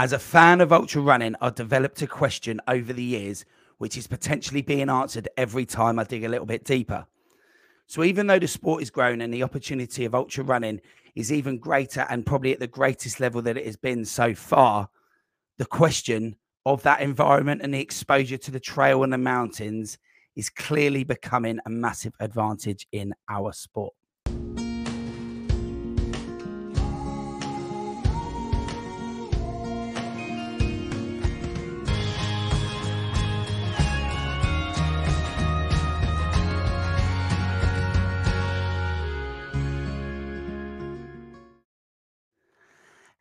As a fan of ultra running, I've developed a question over the years, which is potentially being answered every time I dig a little bit deeper. So, even though the sport is growing and the opportunity of ultra running is even greater and probably at the greatest level that it has been so far, the question of that environment and the exposure to the trail and the mountains is clearly becoming a massive advantage in our sport.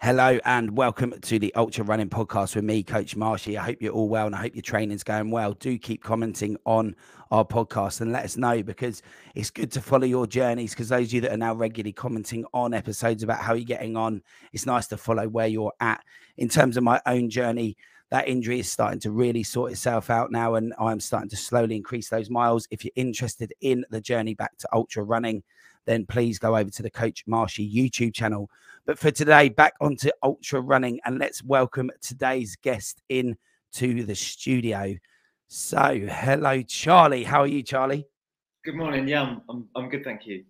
Hello and welcome to the Ultra Running Podcast with me, Coach Marshy. I hope you're all well and I hope your training's going well. Do keep commenting on our podcast and let us know because it's good to follow your journeys. Because those of you that are now regularly commenting on episodes about how you're getting on, it's nice to follow where you're at. In terms of my own journey, that injury is starting to really sort itself out now, and I'm starting to slowly increase those miles. If you're interested in the journey back to ultra running, then please go over to the Coach Marshy YouTube channel. But for today, back onto ultra running, and let's welcome today's guest in to the studio. So, hello, Charlie. How are you, Charlie? Good morning. Yeah, I'm, I'm, I'm good. Thank you.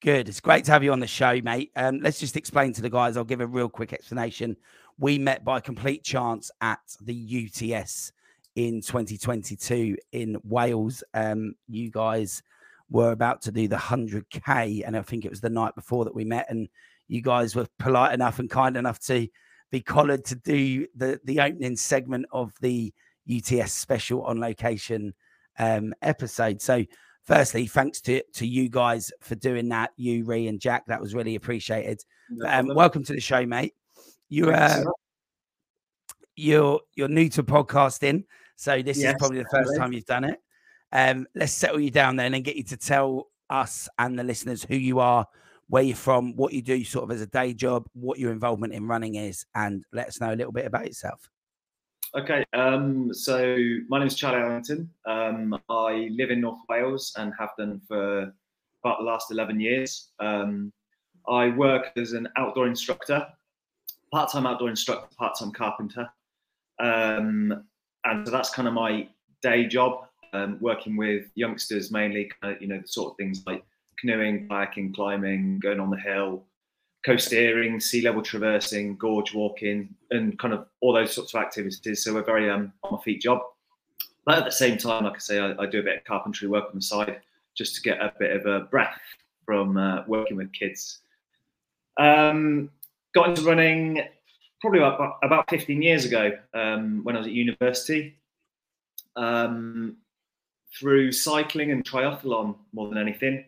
Good. It's great to have you on the show, mate. Um, let's just explain to the guys. I'll give a real quick explanation. We met by complete chance at the UTS in 2022 in Wales. Um, you guys were about to do the 100k and i think it was the night before that we met and you guys were polite enough and kind enough to be collared to do the the opening segment of the uts special on location um, episode. So firstly thanks to to you guys for doing that you Ree and jack. That was really appreciated. No um, welcome to the show mate. You uh, you're you're new to podcasting so this yes, is probably the first time you've done it. Um, let's settle you down then and get you to tell us and the listeners who you are, where you're from, what you do sort of as a day job, what your involvement in running is, and let us know a little bit about yourself. Okay, um, so my name is Charlie Allington. Um, I live in North Wales and have done for about the last 11 years. Um, I work as an outdoor instructor, part time outdoor instructor, part time carpenter. Um, and so that's kind of my day job um, working with youngsters mainly, kind of, you know, the sort of things like canoeing, kayaking, climbing, going on the hill, coasteering, sea level traversing, gorge walking, and kind of all those sorts of activities. So we're very um, on my feet job. But at the same time, like I say, I, I, do a bit of carpentry work on the side just to get a bit of a breath from uh, working with kids. Um, got into running probably about, about 15 years ago um, when I was at university. Um, through cycling and triathlon more than anything.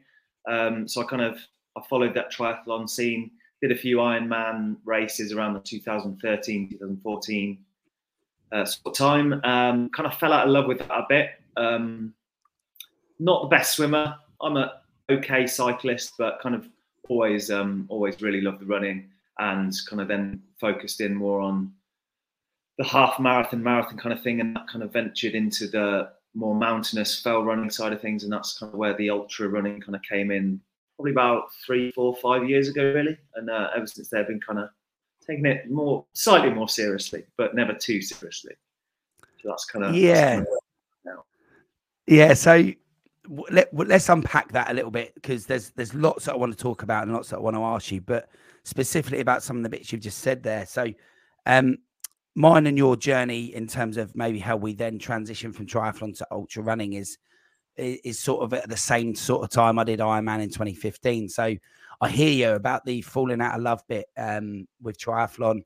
Um, so I kind of I followed that triathlon scene, did a few Ironman races around the 2013, 2014 uh, sort of time. Um, kind of fell out of love with that a bit. Um, not the best swimmer. I'm a okay cyclist, but kind of always um, always really loved the running and kind of then focused in more on the half marathon marathon kind of thing and that kind of ventured into the more mountainous fell running side of things, and that's kind of where the ultra running kind of came in. Probably about three, four, five years ago, really, and uh, ever since they've been kind of taking it more, slightly more seriously, but never too seriously. So that's kind of yeah, yeah. So let, let's unpack that a little bit because there's there's lots that I want to talk about and lots that I want to ask you, but specifically about some of the bits you've just said there. So, um, mine and your journey in terms of maybe how we then transition from triathlon to ultra running is is sort of at the same sort of time I did Ironman in 2015. So I hear you about the falling out of love bit um, with triathlon.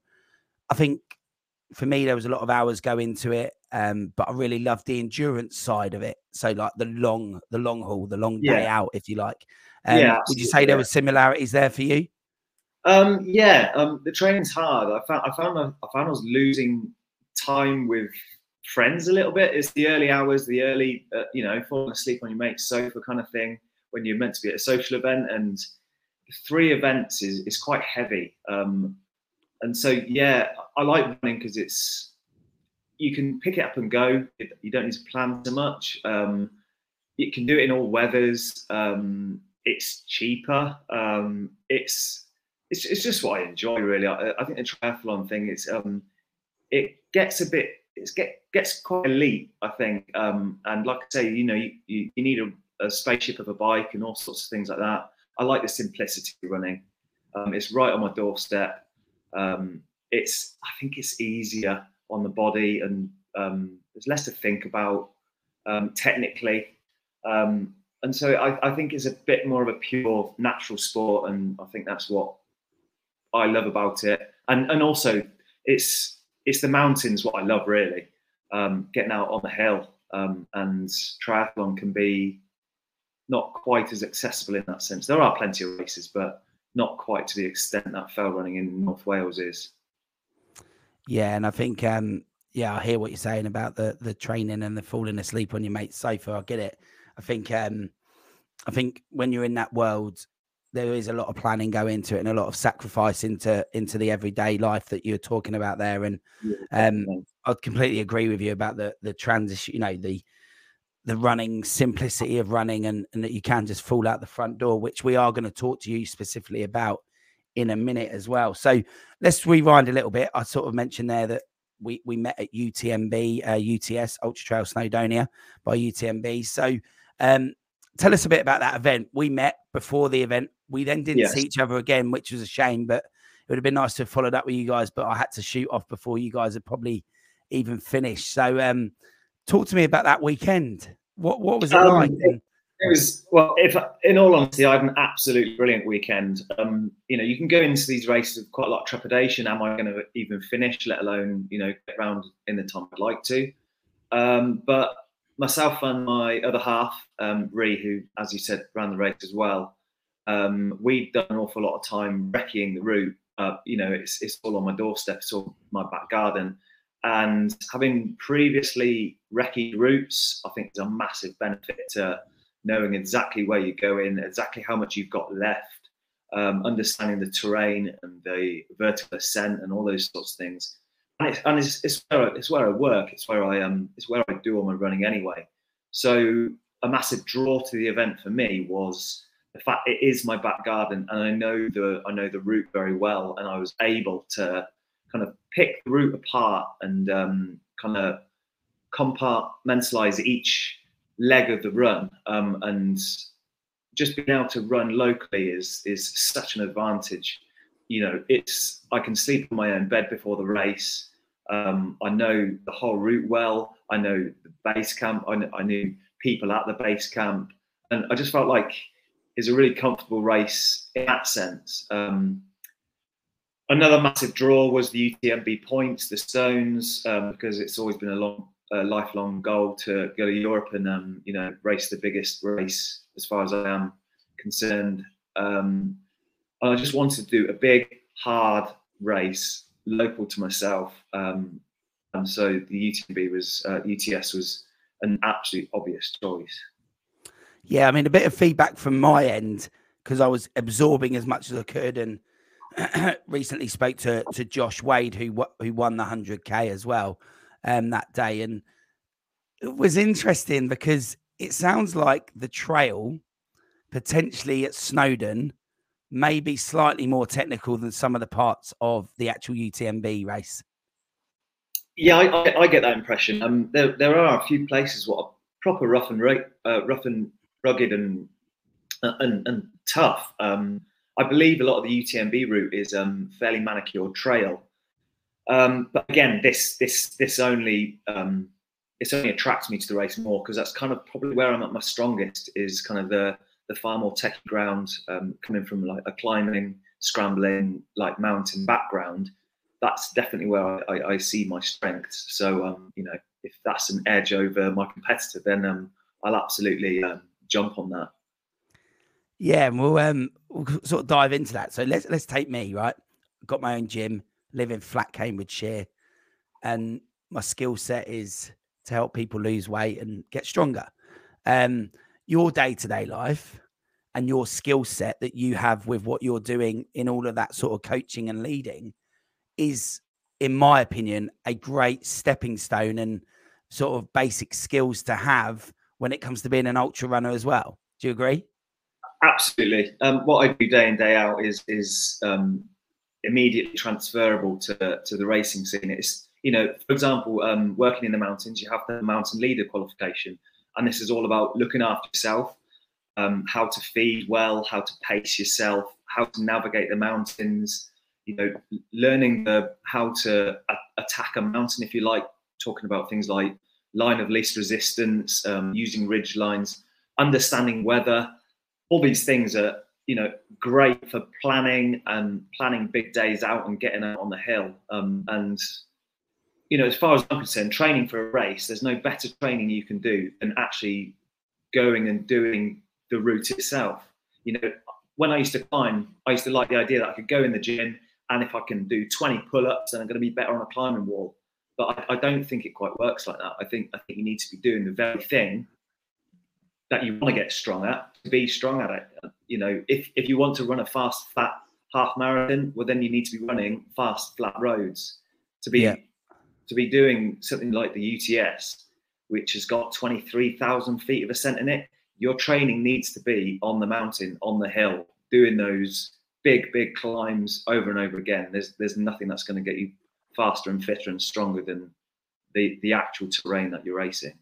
I think for me there was a lot of hours go into it, um, but I really loved the endurance side of it. So like the long, the long haul, the long day out, if you like. Um, yeah, would you say there were similarities there for you? Um, yeah, um, the training's hard. I found I found I found I was losing time with friends a little bit. It's the early hours, the early uh, you know falling asleep on your mate's sofa kind of thing when you're meant to be at a social event, and three events is is quite heavy. Um, and so yeah, I like running because it's you can pick it up and go. You don't need to plan so much. Um, you can do it in all weathers. Um, it's cheaper. Um, it's it's, it's just what I enjoy really. I, I think the triathlon thing it's um it gets a bit it get, gets quite elite, I think. Um, and like I say, you know, you, you, you need a, a, spaceship of a bike and all sorts of things like that. I like the simplicity of running. Um, it's right on my doorstep. Um, it's I think it's easier on the body and um, there's less to think about um, technically. Um, and so I, I, think it's a bit more of a pure natural sport, and I think that's what I love about it. And and also it's it's the mountains what I love really. Um, getting out on the hill um, and triathlon can be not quite as accessible in that sense. There are plenty of races, but not quite to the extent that fell running in North Wales is. Yeah, and I think um, yeah, I hear what you're saying about the the training and the falling asleep on your mate's sofa. I get it. I think um, I think when you're in that world, there is a lot of planning go into it and a lot of sacrifice into into the everyday life that you're talking about there. And um, I'd completely agree with you about the the transition. You know the the running simplicity of running and, and that you can just fall out the front door, which we are going to talk to you specifically about in a minute as well. So let's rewind a little bit. I sort of mentioned there that we we met at UTMB, uh, UTS Ultra Trail Snowdonia by UTMB. So um, tell us a bit about that event. We met before the event. We then didn't yes. see each other again, which was a shame. But it would have been nice to have followed up with you guys. But I had to shoot off before you guys had probably even finished. So um, talk to me about that weekend. What what was it um, like? It was well. If in all honesty, I had an absolutely brilliant weekend. Um, you know, you can go into these races with quite a lot of trepidation. Am I going to even finish? Let alone you know get around in the time I'd like to. Um, but myself and my other half, um, Ree, who, as you said, ran the race as well. Um, we'd done an awful lot of time recceing the route. Uh, you know, it's it's all on my doorstep, it's all my back garden. And having previously recce routes, I think is a massive benefit to knowing exactly where you're going, exactly how much you've got left, um, understanding the terrain and the vertical ascent and all those sorts of things. And it's, and it's, it's, where, I, it's where I work. It's where I um, it's where I do all my running anyway. So a massive draw to the event for me was the fact it is my back garden, and I know the I know the route very well, and I was able to kind of pick the route apart and um, kind of compartmentalize each leg of the run. Um, and just being able to run locally is is such an advantage. You know, it's I can sleep in my own bed before the race. Um, I know the whole route well. I know the base camp. I, I knew people at the base camp, and I just felt like it's a really comfortable race in that sense. Um, another massive draw was the UTMB points, the stones, um, because it's always been a long a lifelong goal to go to Europe and um, you know race the biggest race as far as I am concerned. Um, I just wanted to do a big, hard race local to myself, um, and so the UTMB was uh, UTS was an absolute obvious choice. Yeah, I mean a bit of feedback from my end because I was absorbing as much as I could and. recently spoke to to Josh Wade who who won the 100k as well um, that day. And it was interesting because it sounds like the trail potentially at Snowdon may be slightly more technical than some of the parts of the actual UTMB race. Yeah, I, I, get that impression. Um, there, there are a few places what are proper rough and uh, rough and rugged and uh, and, and tough. Um, I believe a lot of the UTMB route is um, fairly manicured trail, um, but again, this this this only um, this only attracts me to the race more because that's kind of probably where I'm at my strongest is kind of the the far more techy ground um, coming from like a climbing, scrambling, like mountain background. That's definitely where I, I, I see my strengths. So um, you know, if that's an edge over my competitor, then um, I'll absolutely um, jump on that. Yeah, we'll um we'll sort of dive into that. So let's let's take me right. Got my own gym live in flat Cambridgeshire, and my skill set is to help people lose weight and get stronger. Um, your day to day life and your skill set that you have with what you're doing in all of that sort of coaching and leading is, in my opinion, a great stepping stone and sort of basic skills to have when it comes to being an ultra runner as well. Do you agree? Absolutely. Um, what I do day in day out is is um, immediately transferable to to the racing scene. It's you know, for example, um, working in the mountains, you have the mountain leader qualification, and this is all about looking after yourself, um, how to feed well, how to pace yourself, how to navigate the mountains. You know, learning the how to a- attack a mountain, if you like, talking about things like line of least resistance, um, using ridge lines, understanding weather. All these things are, you know, great for planning and planning big days out and getting out on the hill. Um, and you know, as far as I'm concerned, training for a race, there's no better training you can do than actually going and doing the route itself. You know, when I used to climb, I used to like the idea that I could go in the gym and if I can do 20 pull-ups, then I'm going to be better on a climbing wall. But I, I don't think it quite works like that. I think I think you need to be doing the very thing that you want to get strong at to be strong at it. You know, if if you want to run a fast, fat half marathon, well, then you need to be running fast, flat roads to be yeah to be doing something like the UTS, which has got 23,000 feet of ascent in it, your training needs to be on the mountain, on the hill, doing those big, big climbs over and over again. There's there's nothing that's going to get you faster and fitter and stronger than the the actual terrain that you're racing.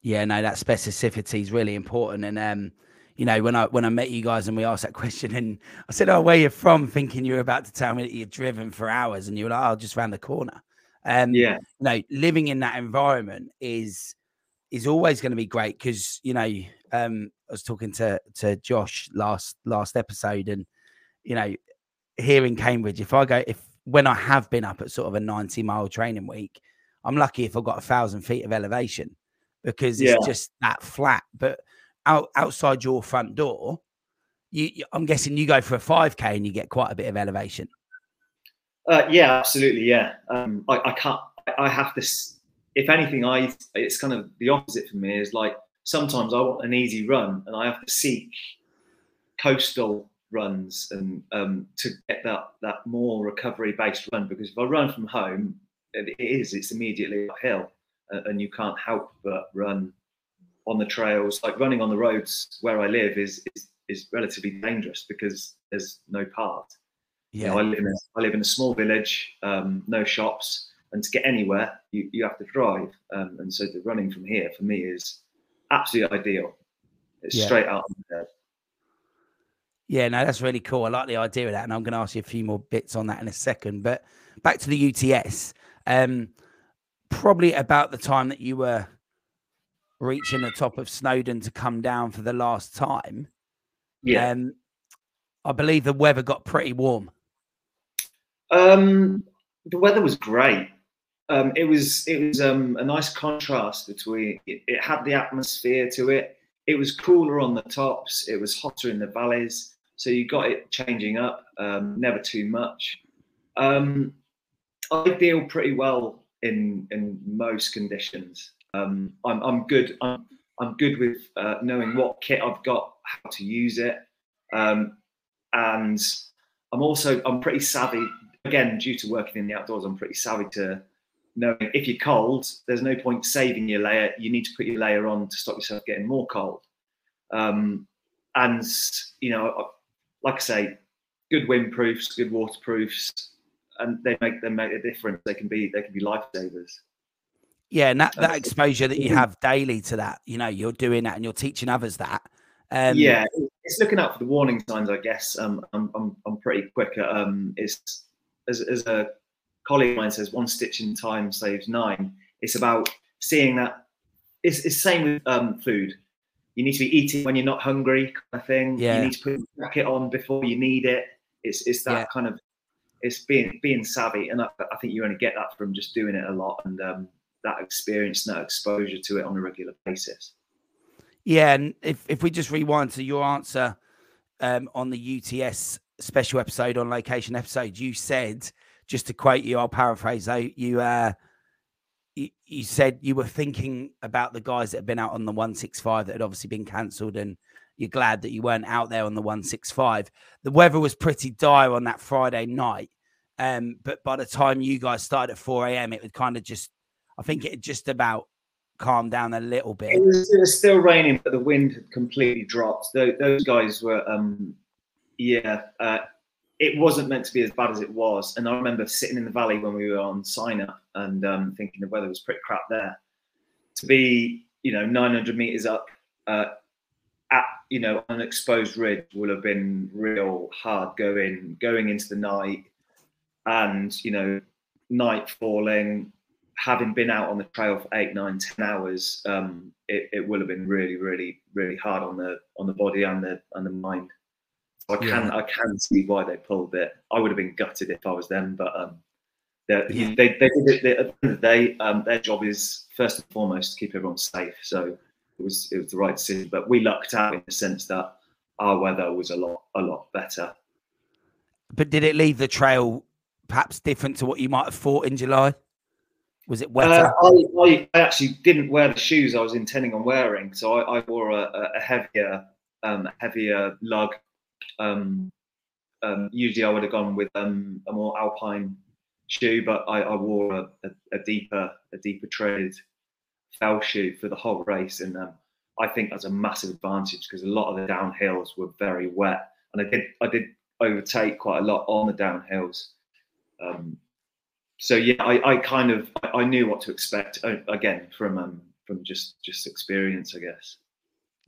Yeah, no, that specificity is really important. And um, you know, when I when I met you guys and we asked that question, and I said, "Oh, where you're from?" Thinking you were about to tell me that you've driven for hours, and you were like, "Oh, just round the corner." Um, yeah, you know, living in that environment is is always going to be great because you know, um, I was talking to to Josh last last episode, and you know, here in Cambridge, if I go if when I have been up at sort of a ninety mile training week, I'm lucky if I've got a thousand feet of elevation because it's yeah. just that flat. But out outside your front door, you, I'm guessing you go for a 5k and you get quite a bit of elevation. Uh, yeah, absolutely. Yeah, um, I, I, can't. I have to. If anything, I it's kind of the opposite for me. Is like sometimes I want an easy run, and I have to seek coastal runs and um, to get that that more recovery based run. Because if I run from home, it is it's immediately uphill, and you can't help but run on the trails. Like running on the roads where I live is is, is relatively dangerous because there's no path. Yeah, you know, I live in a, I live in a small village, um, no shops, and to get anywhere, you, you have to drive. Um, and so the running from here for me is absolutely ideal. It's yeah. straight out of the head. Yeah, no, that's really cool. I like the idea of that, and I'm going to ask you a few more bits on that in a second. But back to the UTS, um, probably about the time that you were reaching the top of Snowdon to come down for the last time. Yeah, um, I believe the weather got pretty warm. Um, the weather was great. Um, it was it was um, a nice contrast between it, it, had the atmosphere to it. It was cooler on the tops. It was hotter in the valleys. So you got it changing up, um, never too much. Um, I deal pretty well in in most conditions. Um, I'm I'm good. I'm I'm good with uh, knowing what kit I've got, how to use it, um, and I'm also I'm pretty savvy again, due to working in the outdoors, I'm pretty savvy to knowing if you're cold, there's no point saving your layer. You need to put your layer on to stop yourself getting more cold. Um, and you know, like I say, good windproofs, good waterproofs, and they make them make a difference. They can be they can be lifesavers. Yeah, and that, that exposure that you have daily to that, you know, you're doing that and you're teaching others that. Um, yeah, it's looking out for the warning signs, I guess. Um, I'm, I'm, I'm pretty quick at um, it's as, as a colleague of mine says, one stitch in time saves nine. It's about seeing that. It's, it's same with um, food. You need to be eating when you're not hungry, kind of thing. Yeah. You need to put your jacket on before you need it. It's it's that yeah. kind of it's being being savvy, and I, I, think you only get that from just doing it a lot and um, that experience, and that exposure to it on a regular basis. Yeah, and if if we just rewind to your answer um, on the UTS special episode on location episode, you said, just to quote you, I'll paraphrase though, you uh you, you said you were thinking about the guys that had been out on the 165 that had obviously been cancelled and you're glad that you weren't out there on the 165. The weather was pretty dire on that Friday night. Um, but by the time you guys started at 4 a.m., it would kind of just, I think it just about calmed down a little bit. It was, it was still raining, but the wind had completely dropped. Those, those guys were um, yeah, uh, it wasn't meant to be as bad as it was. And I remember sitting in the valley when we were on sign up and um, thinking the weather was pretty crap there. To be, you know, 900 meters up uh, at, you know, an exposed ridge would have been real hard going, going into the night and, you know, night falling, having been out on the trail for eight, nine, ten hours, um, it, it will have been really, really, really hard on the on the body and the and the mind. I can yeah. I can see why they pulled it. I would have been gutted if I was them, but um, yeah. they they did it. They, at the end of the day, um, their job is first and foremost to keep everyone safe. So it was it was the right decision. But we lucked out in the sense that our weather was a lot a lot better. But did it leave the trail perhaps different to what you might have thought in July? Was it wetter? Uh, I, I, actually didn't wear the shoes I was intending on wearing, so I, I wore a, a heavier um, heavier lug um, um, usually I would have gone with um, a more alpine shoe, but I, I wore a, a, a, deeper a deeper tread fell shoe for the whole race, and um, I think that's a massive advantage because a lot of the downhills were very wet, and I did I did overtake quite a lot on the downhills. Um, so yeah, I, I kind of I knew what to expect uh, again from um, from just just experience, I guess.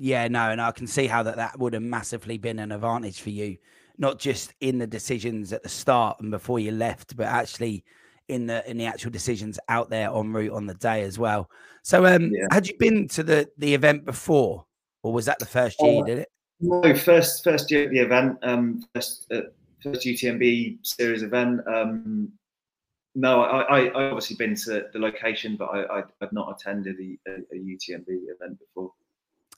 Yeah, no, and I can see how that that would have massively been an advantage for you, not just in the decisions at the start and before you left, but actually in the in the actual decisions out there en route on the day as well. So, um, yeah. had you been to the the event before, or was that the first year uh, you did it? No, first first year at the event, um, first uh, first UTMB series event. Um, no, I, I, I obviously been to the location, but I, I have not attended a, a, a UTMB event before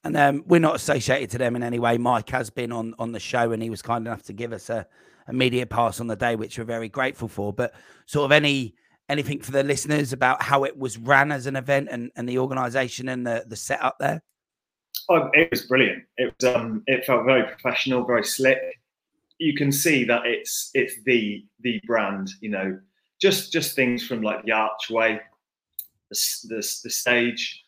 and um, we're not associated to them in any way. Mike has been on on the show, and he was kind enough to give us a, a media pass on the day, which we're very grateful for. But sort of any anything for the listeners about how it was ran as an event and, and the organisation and the the setup there. Oh, it was brilliant. It was um, it felt very professional, very slick. You can see that it's it's the the brand. You know, just just things from like the archway, the the, the stage,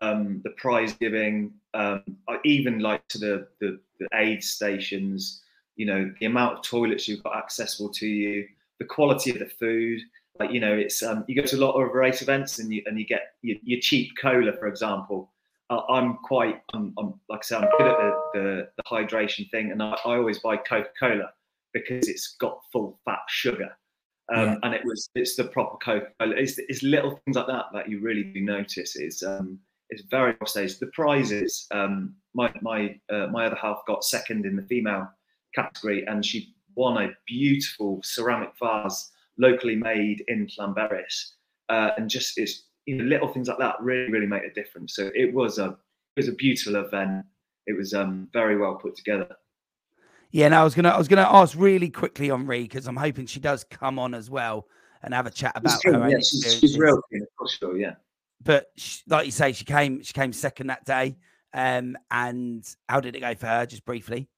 um, the prize giving, um, even like to the, the, the aid stations, you know, the amount of toilets you've got accessible to you, the quality of the food. Like, you know, it's um, you go to a lot of race events and you and you get your, your cheap cola, for example. Uh, I'm quite, I'm, I'm, like I said, I'm good at the, the, the hydration thing, and I, I always buy Coca Cola because it's got full fat sugar. Um, yeah. and it was it's the proper Coca Cola. It's, it's little things like that that you really do notice. Is um, it's very well staged. The prizes, um, my my uh, my other half got second in the female category, and she won a beautiful ceramic vase locally made in Llanberis. Uh, and just it's you know little things like that really really make a difference. So it was a it was a beautiful event. It was um, very well put together. Yeah, and I was gonna I was gonna ask really quickly on Ree because I'm hoping she does come on as well and have a chat about her. Yeah, she's, she's real keen, of course, yeah but she, like you say, she came she came second that day. Um, and how did it go for her? Just briefly.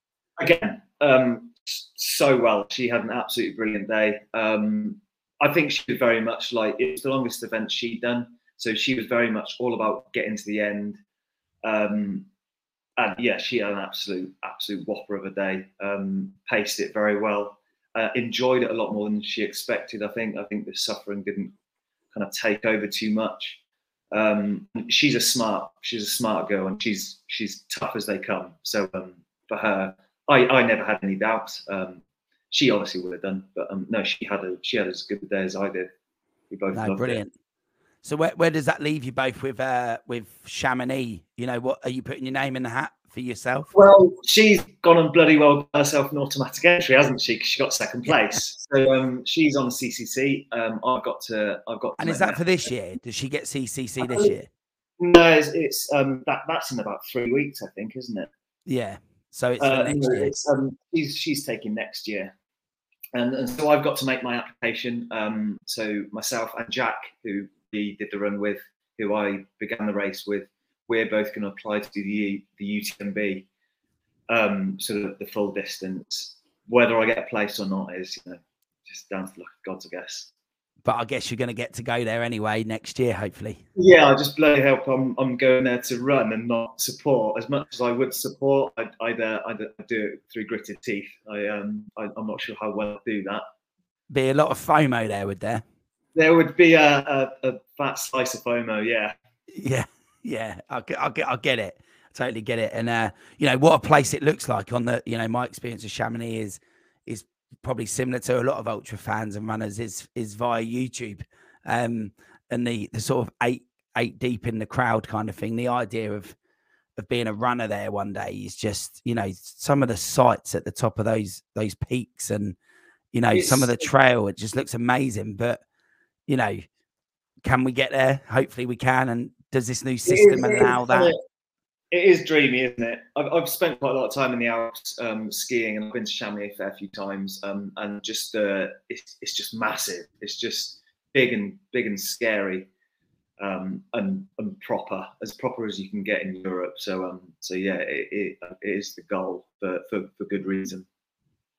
Again, um, so well. She had an absolutely brilliant day. Um, I think she was very much like it was the longest event she'd done, so she was very much all about getting to the end. Um, and yeah, she had an absolute absolute whopper of a day. Um, paced it very well. Uh, enjoyed it a lot more than she expected. I think. I think the suffering didn't kind of take over too much. Um, she's a smart, she's a smart girl, and she's she's tough as they come. So um, for her, I, I never had any doubts. Um, she obviously would have done, but um, no, she had a she had as good a day as I did. We both no, brilliant. It. So where, where does that leave you both with uh, with Chamonix? You know, what are you putting your name in the hat for yourself? Well, she's gone and bloody well herself an automatic entry, hasn't she? Because she got second place. so um, she's on CCC. Um, I've got to. I've got. and is that for this year? Does she get CCC this year? No, it's, it's um, that that's in about three weeks, I think, isn't it? Yeah. So it's uh, next year. It's, um, she's she's taking next year. And, and so I've got to make my application. Um, so myself and Jack, who we did the run with, who I began the race with, we're both going to apply to do the the UTMB, um, so the, the full distance. Whether I get a place or not is you know just down to the luck of gods, I guess. but I guess you're going to get to go there anyway next year, hopefully. Yeah, I just bloody hope I'm I'm going there to run and not support as much as I would support. I'd I'd, uh, I'd do it through gritted teeth. I um I, am not sure how well I do that. Be a lot of FOMO there, would there? There would be a a, a fat slice of FOMO. Yeah. Yeah, yeah. I get I get I get it. I totally get it. And uh, you know what a place it looks like on the you know my experience of Chamonix is is probably similar to a lot of ultra fans and runners is is via YouTube, um, and the the sort of eight eight deep in the crowd kind of thing. The idea of of being a runner there one day is just you know some of the sights at the top of those those peaks and you know it's, some of the trail. It just looks amazing, but you know, can we get there? Hopefully we can. And does this new system allow that? it is dreamy, isn't it? I've, I've, spent quite a lot of time in the Alps um, skiing, and I've been to Chamonix a fair few times, um, and just uh, it's, it's just massive. It's just big and big and scary, um, and, and proper, as proper as you can get in Europe. So, um, so yeah, it, it, it is the goal for, for, for good reason.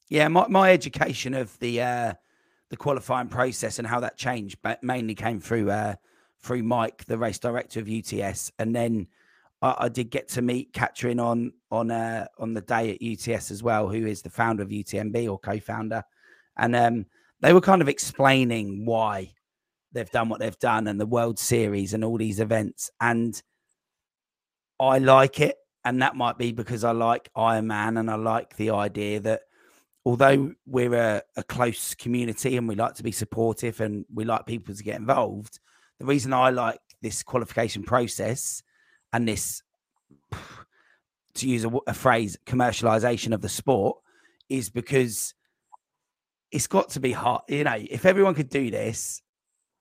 Yeah, my, my education of the uh, the qualifying process and how that changed, but mainly came through uh, through Mike, the race director of UTS, and then I, I did get to meet Katrin on on uh, on the day at UTS as well, who is the founder of UTMB or co-founder, and um, they were kind of explaining why they've done what they've done and the World Series and all these events, and I like it, and that might be because I like Ironman and I like the idea that although we're a, a, close community and we like to be supportive and we like people to get involved, the reason I like this qualification process and this, to use a, a phrase, commercialization of the sport is because it's got to be hard. You know, if everyone could do this,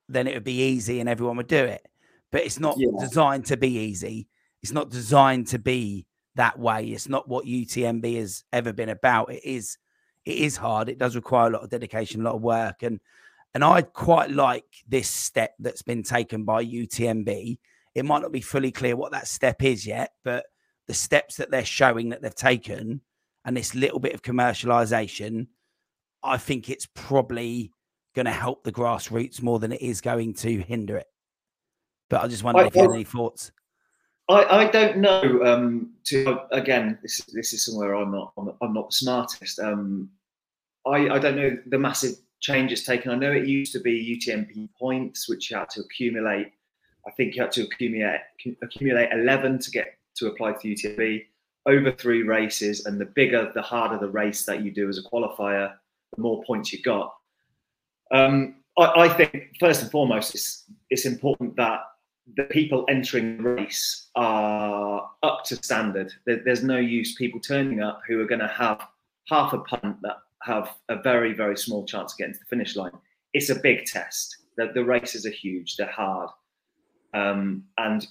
then it would be easy and everyone would do it. But it's not yeah. designed to be easy. It's not designed to be that way. It's not what UTMB has ever been about. It is it is hard. It does require a lot of dedication, a lot of work. And and I quite like this step that's been taken by UTMB it might not be fully clear what that step is yet, but the steps that they're showing that they've taken and this little bit of commercialization, I think it's probably going to help the grassroots more than it is going to hinder it. But I just wonder I, if you have any thoughts. I, I don't know. Um, to again, this this is somewhere I'm not I'm, I'm not the smartest. Um, I I don't know the massive changes taken. I know it used to be UTMB points, which you had to accumulate I think you had to accumulate accumulate 11 to get to apply to UTMB over three races, and the bigger, the harder the race that you do as a qualifier, the more points you got. Um, I, I, think first and foremost, it's it's important that the people entering the race are up to standard. There, there's no use people turning up who are going to have half a punt that have a very very small chance of getting to the finish line. It's a big test. The, the races are huge. They're hard. Um, and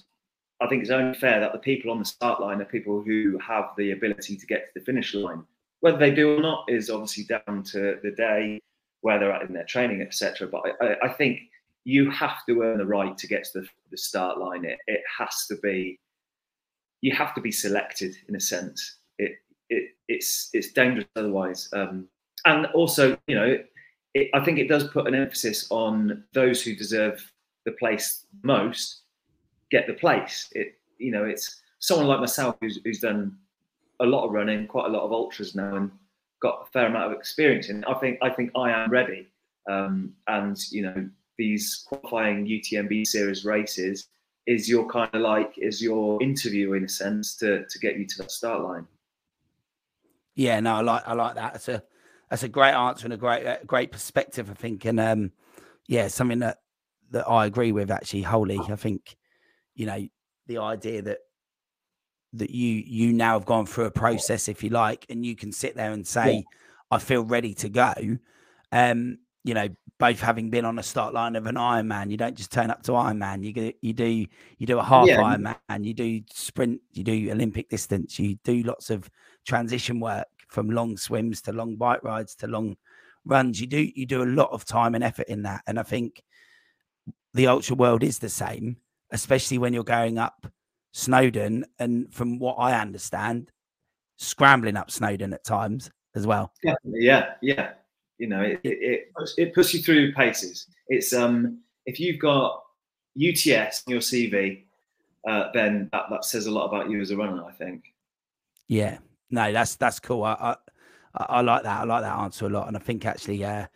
I think it's only fair that the people on the start line are people who have the ability to get to the finish line. Whether they do or not is obviously down to the day, where they're at in their training, etc. But I, I, think you have to earn the right to get to the, the start line. It, it has to be, you have to be selected in a sense. It, it it's it's dangerous otherwise. Um, and also, you know, it, I think it does put an emphasis on those who deserve the place most get the place. It you know it's someone like myself who's, who's done a lot of running, quite a lot of ultras now, and got a fair amount of experience in. I think I think I am ready, um, and you know these qualifying UTMB series races is your kind of like is your interview in a sense to to get you to that start line. Yeah, no, I like I like that. That's a that's a great answer and a great uh, great perspective. I think, and um, yeah, something that that I agree with actually wholly. I think, you know, the idea that that you you now have gone through a process, if you like, and you can sit there and say, yeah. I feel ready to go. Um, you know, both having been on the start line of an Ironman, you don't just turn up to Ironman. You get you do you do a half yeah. Ironman, you do sprint, you do Olympic distance, you do lots of transition work from long swims to long bike rides to long runs. You do you do a lot of time and effort in that, and I think the ultra world is the same, especially when you're going up Snowdon. And from what I understand, scrambling up Snowdon at times as well. Yeah, yeah, yeah. You know, it, it, it, puts you through paces. It's um if you've got UTS on your CV, uh, then that, that says a lot about you as a runner. I think. Yeah, no, that's that's cool. I, I I like that. I like that answer a lot, and I think actually, uh,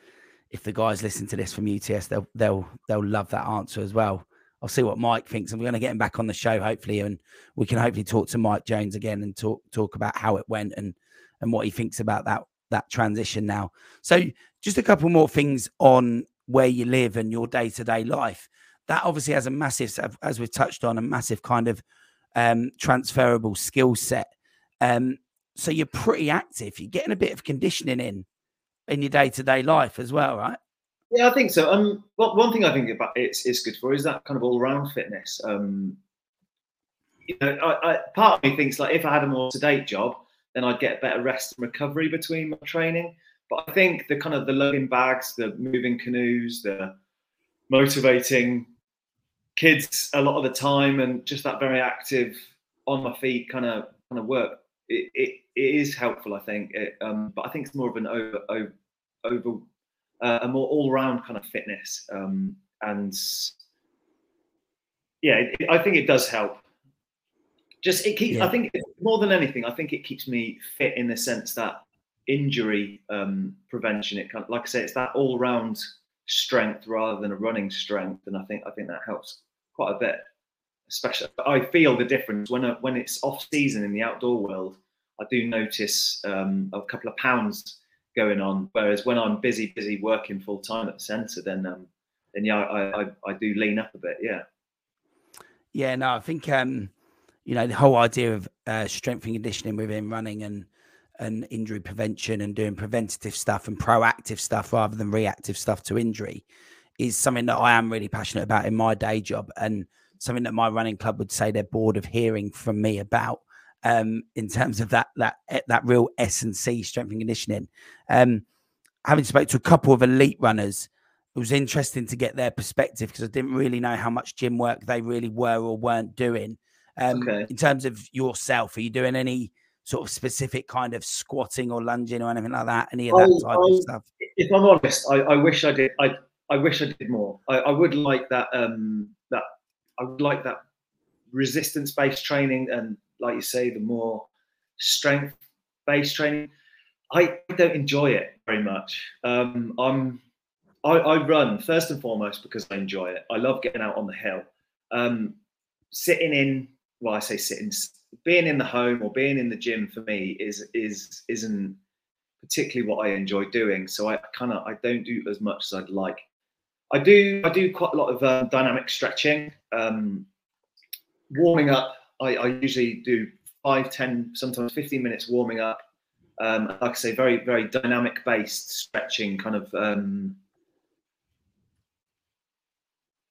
if the guys listen to this from UTS, they'll they'll they'll love that answer as well. I'll see what Mike thinks, and we're going to get him back on the show hopefully, and we can hopefully talk to Mike Jones again and talk talk about how it went and and what he thinks about that that transition now. So, just a couple more things on where you live and your day to day life. That obviously has a massive, as we've touched on, a massive kind of um, transferable skill set. Um, so you're pretty active. You're getting a bit of conditioning in in your day to day life as well, right? Yeah, I think so. Um, well, one thing I think about it's it's good for is that kind of all round fitness. Um, you know, I, I, part of me thinks like if I had a more sedate job, then I'd get better rest and recovery between my training. But I think the kind of the loading bags, the moving canoes, the motivating kids a lot of the time, and just that very active on my feet kind of kind of work. It, it, it is helpful, I think. It, um, but I think it's more of an over over, over uh, a more all round kind of fitness, um, and yeah, it, I think it does help. Just it keeps. Yeah. I think more than anything, I think it keeps me fit in the sense that injury um, prevention. It kind of, like I say, it's that all round strength rather than a running strength, and I think I think that helps quite a bit. Especially, I feel the difference when when it's off season in the outdoor world. I do notice um, a couple of pounds going on. Whereas when I'm busy, busy working full time at the centre, then um, then yeah, I, I, I do lean up a bit. Yeah. Yeah. No, I think um, you know the whole idea of uh, strength and conditioning within running and and injury prevention and doing preventative stuff and proactive stuff rather than reactive stuff to injury is something that I am really passionate about in my day job and something that my running club would say they're bored of hearing from me about um, in terms of that that eh, that real S and C strength and conditioning. Um, having spoke to a couple of elite runners, it was interesting to get their perspective because I didn't really know how much gym work they really were or weren't doing. Um, okay. In terms of yourself, are you doing any sort of specific kind of squatting or lunging or anything like that? Any of that I, type I, of stuff? If I'm honest, I, I, wish I did. I I wish I did more. I, would like that. Um, that I would like that resistance based training and like you say, the more strength based training. I don't enjoy it very much. Um, I'm I, I, run first and foremost because I enjoy it. I love getting out on the hill. Um, sitting in, well, I say sitting, being in the home or being in the gym for me is is isn't particularly what I enjoy doing. So I kind of I don't do as much as I'd like. I do I do quite a lot of uh, dynamic stretching, um, warming up I, I usually do five, 10, sometimes 15 minutes warming up. Um, like I say, very, very dynamic based stretching kind of. Um,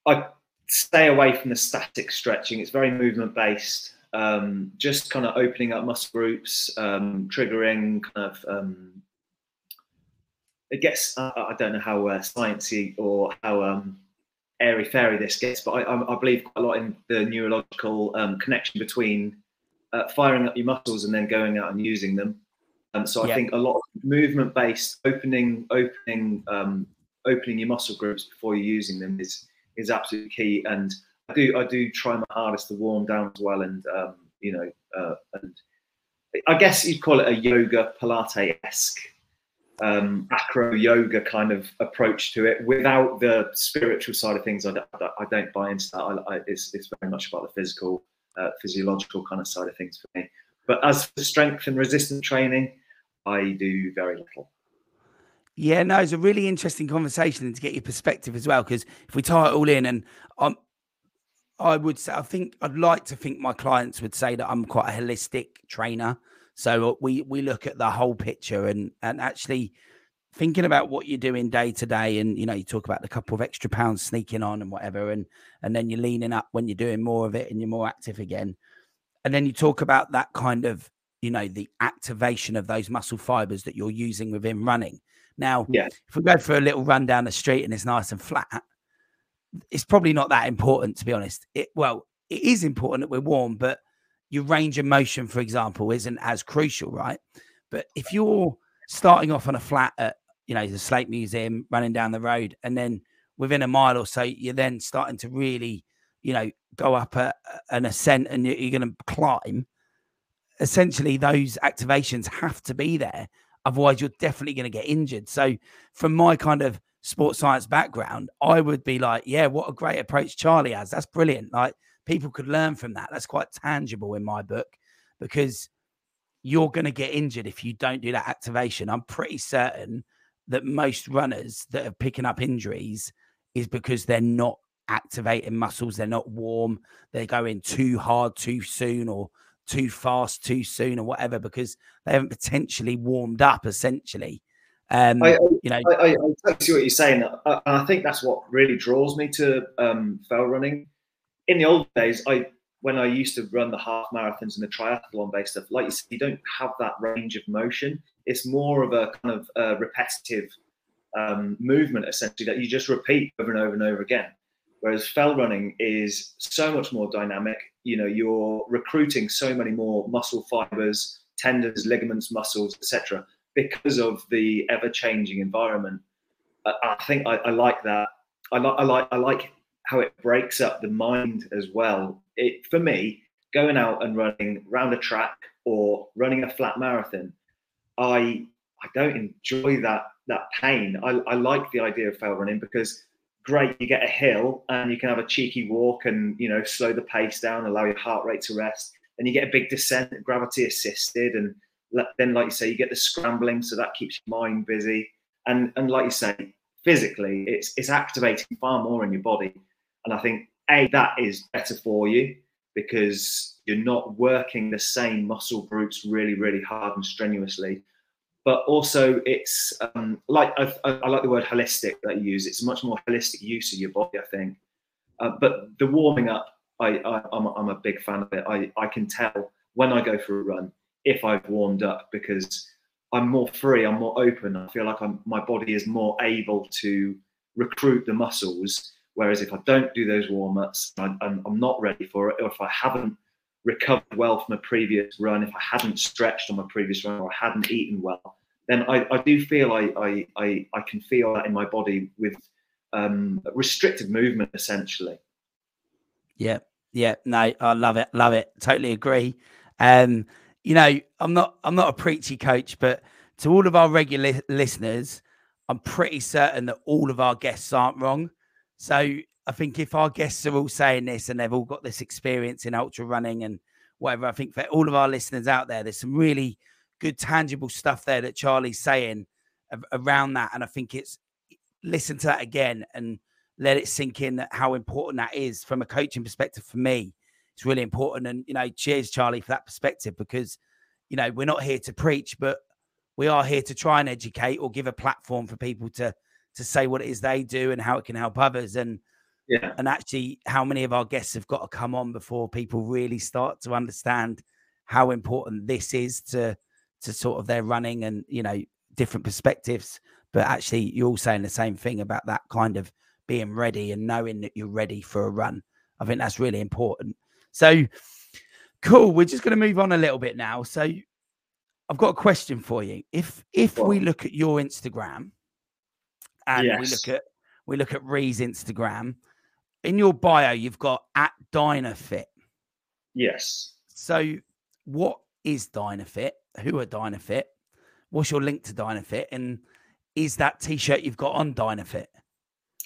I stay away from the static stretching. It's very movement based. Um, just kind of opening up muscle groups, um, triggering kind of. It gets. Uh, I don't know how uh, sciencey or how um, airy fairy this gets, but I, I, believe quite a lot in the neurological um, connection between uh, firing up your muscles and then going out and using them. Um, so I yeah. think a lot of movement based opening, opening, um, opening your muscle groups before you're using them is is absolutely key. And I do I do try my hardest to warm down as well, and um, you know, uh, and I guess you'd call it a yoga Pilates esque um, acro yoga kind of approach to it without the spiritual side of things. I don't, I don't buy into that. I, I, it's, it's, very much about the physical, uh, physiological kind of side of things for me. But as for strength and resistance training, I do very little. Yeah, no, it's a really interesting conversation to get your perspective as well. Because if we tie it all in, and I'm, I would say, I think I'd like to think my clients would say that I'm quite a holistic trainer. So uh, we we look at the whole picture and and actually thinking about what you're doing day to day and you know you talk about the couple of extra pounds sneaking on and whatever and and then you're leaning up when you're doing more of it and you're more active again. And then you talk about that kind of you know the activation of those muscle fibers that you're using within running. Now yeah. if we go for a little run down the street and it's nice and flat it's probably not that important to be honest. It well it is important that we're warm but your range of motion, for example, isn't as crucial, right? But if you're starting off on a flat at, you know, the Slate Museum, running down the road, and then within a mile or so, you're then starting to really, you know, go up a, an ascent and you're, you're going to climb. Essentially, those activations have to be there. Otherwise, you're definitely going to get injured. So, from my kind of sports science background, I would be like, yeah, what a great approach Charlie has. That's brilliant. Like, people could learn from that. That's quite tangible in my book because you're going to get injured if you don't do that activation. I'm pretty certain that most runners that are picking up injuries is because they're not activating muscles, they're not warm, they're going too hard too soon or too fast too soon or whatever because they haven't potentially warmed up essentially. Um, I, you know, I, I, I see what you're saying. I, I think that's what really draws me to um, fell running. In the old days, I when I used to run the half marathons and the triathlon based stuff, like you said, you don't have that range of motion. It's more of a kind of repetitive um, movement, essentially, that you just repeat over and over and over again. Whereas fell running is so much more dynamic. You know, you're recruiting so many more muscle fibers, tendons, ligaments, muscles, etc., because of the ever-changing environment. I, I think I, I, like that. I like I like I like how it breaks up the mind as well. It for me, going out and running round a track or running a flat marathon, I I don't enjoy that that pain. I, I like the idea of fell running because great, you get a hill and you can have a cheeky walk and you know slow the pace down, allow your heart rate to rest, and you get a big descent, gravity assisted, and then like you say, you get the scrambling, so that keeps your mind busy, and and like you say, physically, it's it's activating far more in your body and I think a that is better for you because you're not working the same muscle groups really, really hard and strenuously. But also, it's um, like I, I, like the word holistic that you use. It's a much more holistic use of your body, I think. Uh, but the warming up, I, am a big fan of it. I, I can tell when I go for a run if I've warmed up because I'm more free, I'm more open. I feel like I'm, my body is more able to recruit the muscles Whereas if I don't do those warm ups, I'm, I'm not ready for it, or if I haven't recovered well from a previous run, if I hadn't stretched on my previous run, or I hadn't eaten well, then I, I do feel I, I, I, I, can feel that in my body with um, restricted movement, essentially. Yeah, yeah, no, I love it, love it, totally agree. Um, you know, I'm not, I'm not a preachy coach, but to all of our regular listeners, I'm pretty certain that all of our guests aren't wrong. So I think if our guests are all saying this and they've all got this experience in ultra running and whatever, I think for all of our listeners out there, there's some really good, tangible stuff there that Charlie's saying around that. And I think it's listen to that again and let it sink in that how important that is from a coaching perspective for me. It's really important. And, you know, cheers, Charlie, for that perspective because, you know, we're not here to preach, but we are here to try and educate or give a platform for people to to say what it is they do and how it can help others. And yeah, and actually, how many of our guests have got to come on before people really start to understand how important this is to to sort of their running and you know different perspectives. But actually, you're all saying the same thing about that kind of being ready and knowing that you're ready for a run. I think that's really important. So cool. We're just going to move on a little bit now. So I've got a question for you. If if we look at your Instagram, and yes. we look at we look at Ree's Instagram. In your bio, you've got at Dynafit. Yes. So, what is Dynafit? Who are Dynafit? What's your link to Dynafit? And is that T-shirt you've got on Dynafit?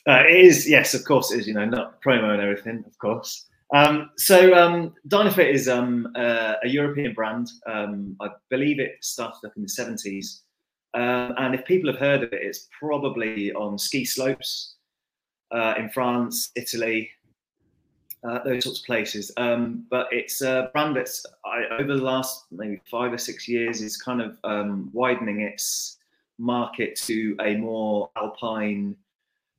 Uh, it is. Yes, of course it is. You know, not promo and everything, of course. Um, so um, Dynafit is um, uh, a European brand. Um, I believe it started up in the 70s. Um, and if people have heard of it, it's probably on ski slopes uh, in France, Italy, uh, those sorts of places. Um, but it's a brand that's I, over the last maybe five or six years is kind of um, widening its market to a more alpine,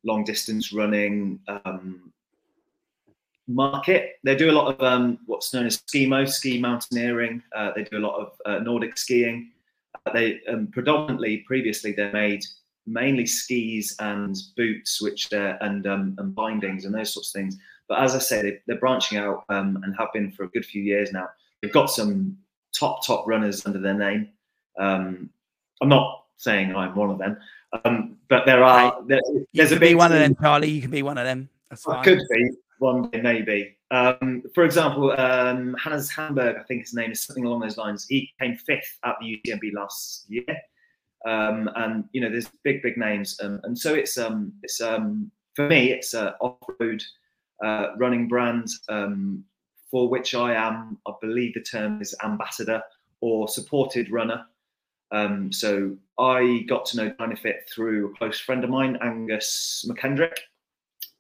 long distance running um, market. They do a lot of um, what's known as ski mountaineering. Uh, they do a lot of uh, Nordic skiing they um, predominantly previously they made mainly skis and boots, which and um, and bindings and those sorts of things. But as I say, they, are branching out um, and have been for a good few years now. They've got some top top runners under their name. Um, I'm not saying I'm one of them, Um, but there are there, there's a big one of them, Charlie. You can be one of them. That's fine. I could be one day, maybe. Um, for example, um, Hannes Hamburg, I think his name is something along those lines. He came fifth at the UTMB last year, um, and you know, there's big, big names, um, and so it's um, it's um, for me, it's an off-road uh, running brand um, for which I am, I believe the term is ambassador or supported runner. So I got to know Dynafit through a close friend of mine, Angus McKendrick,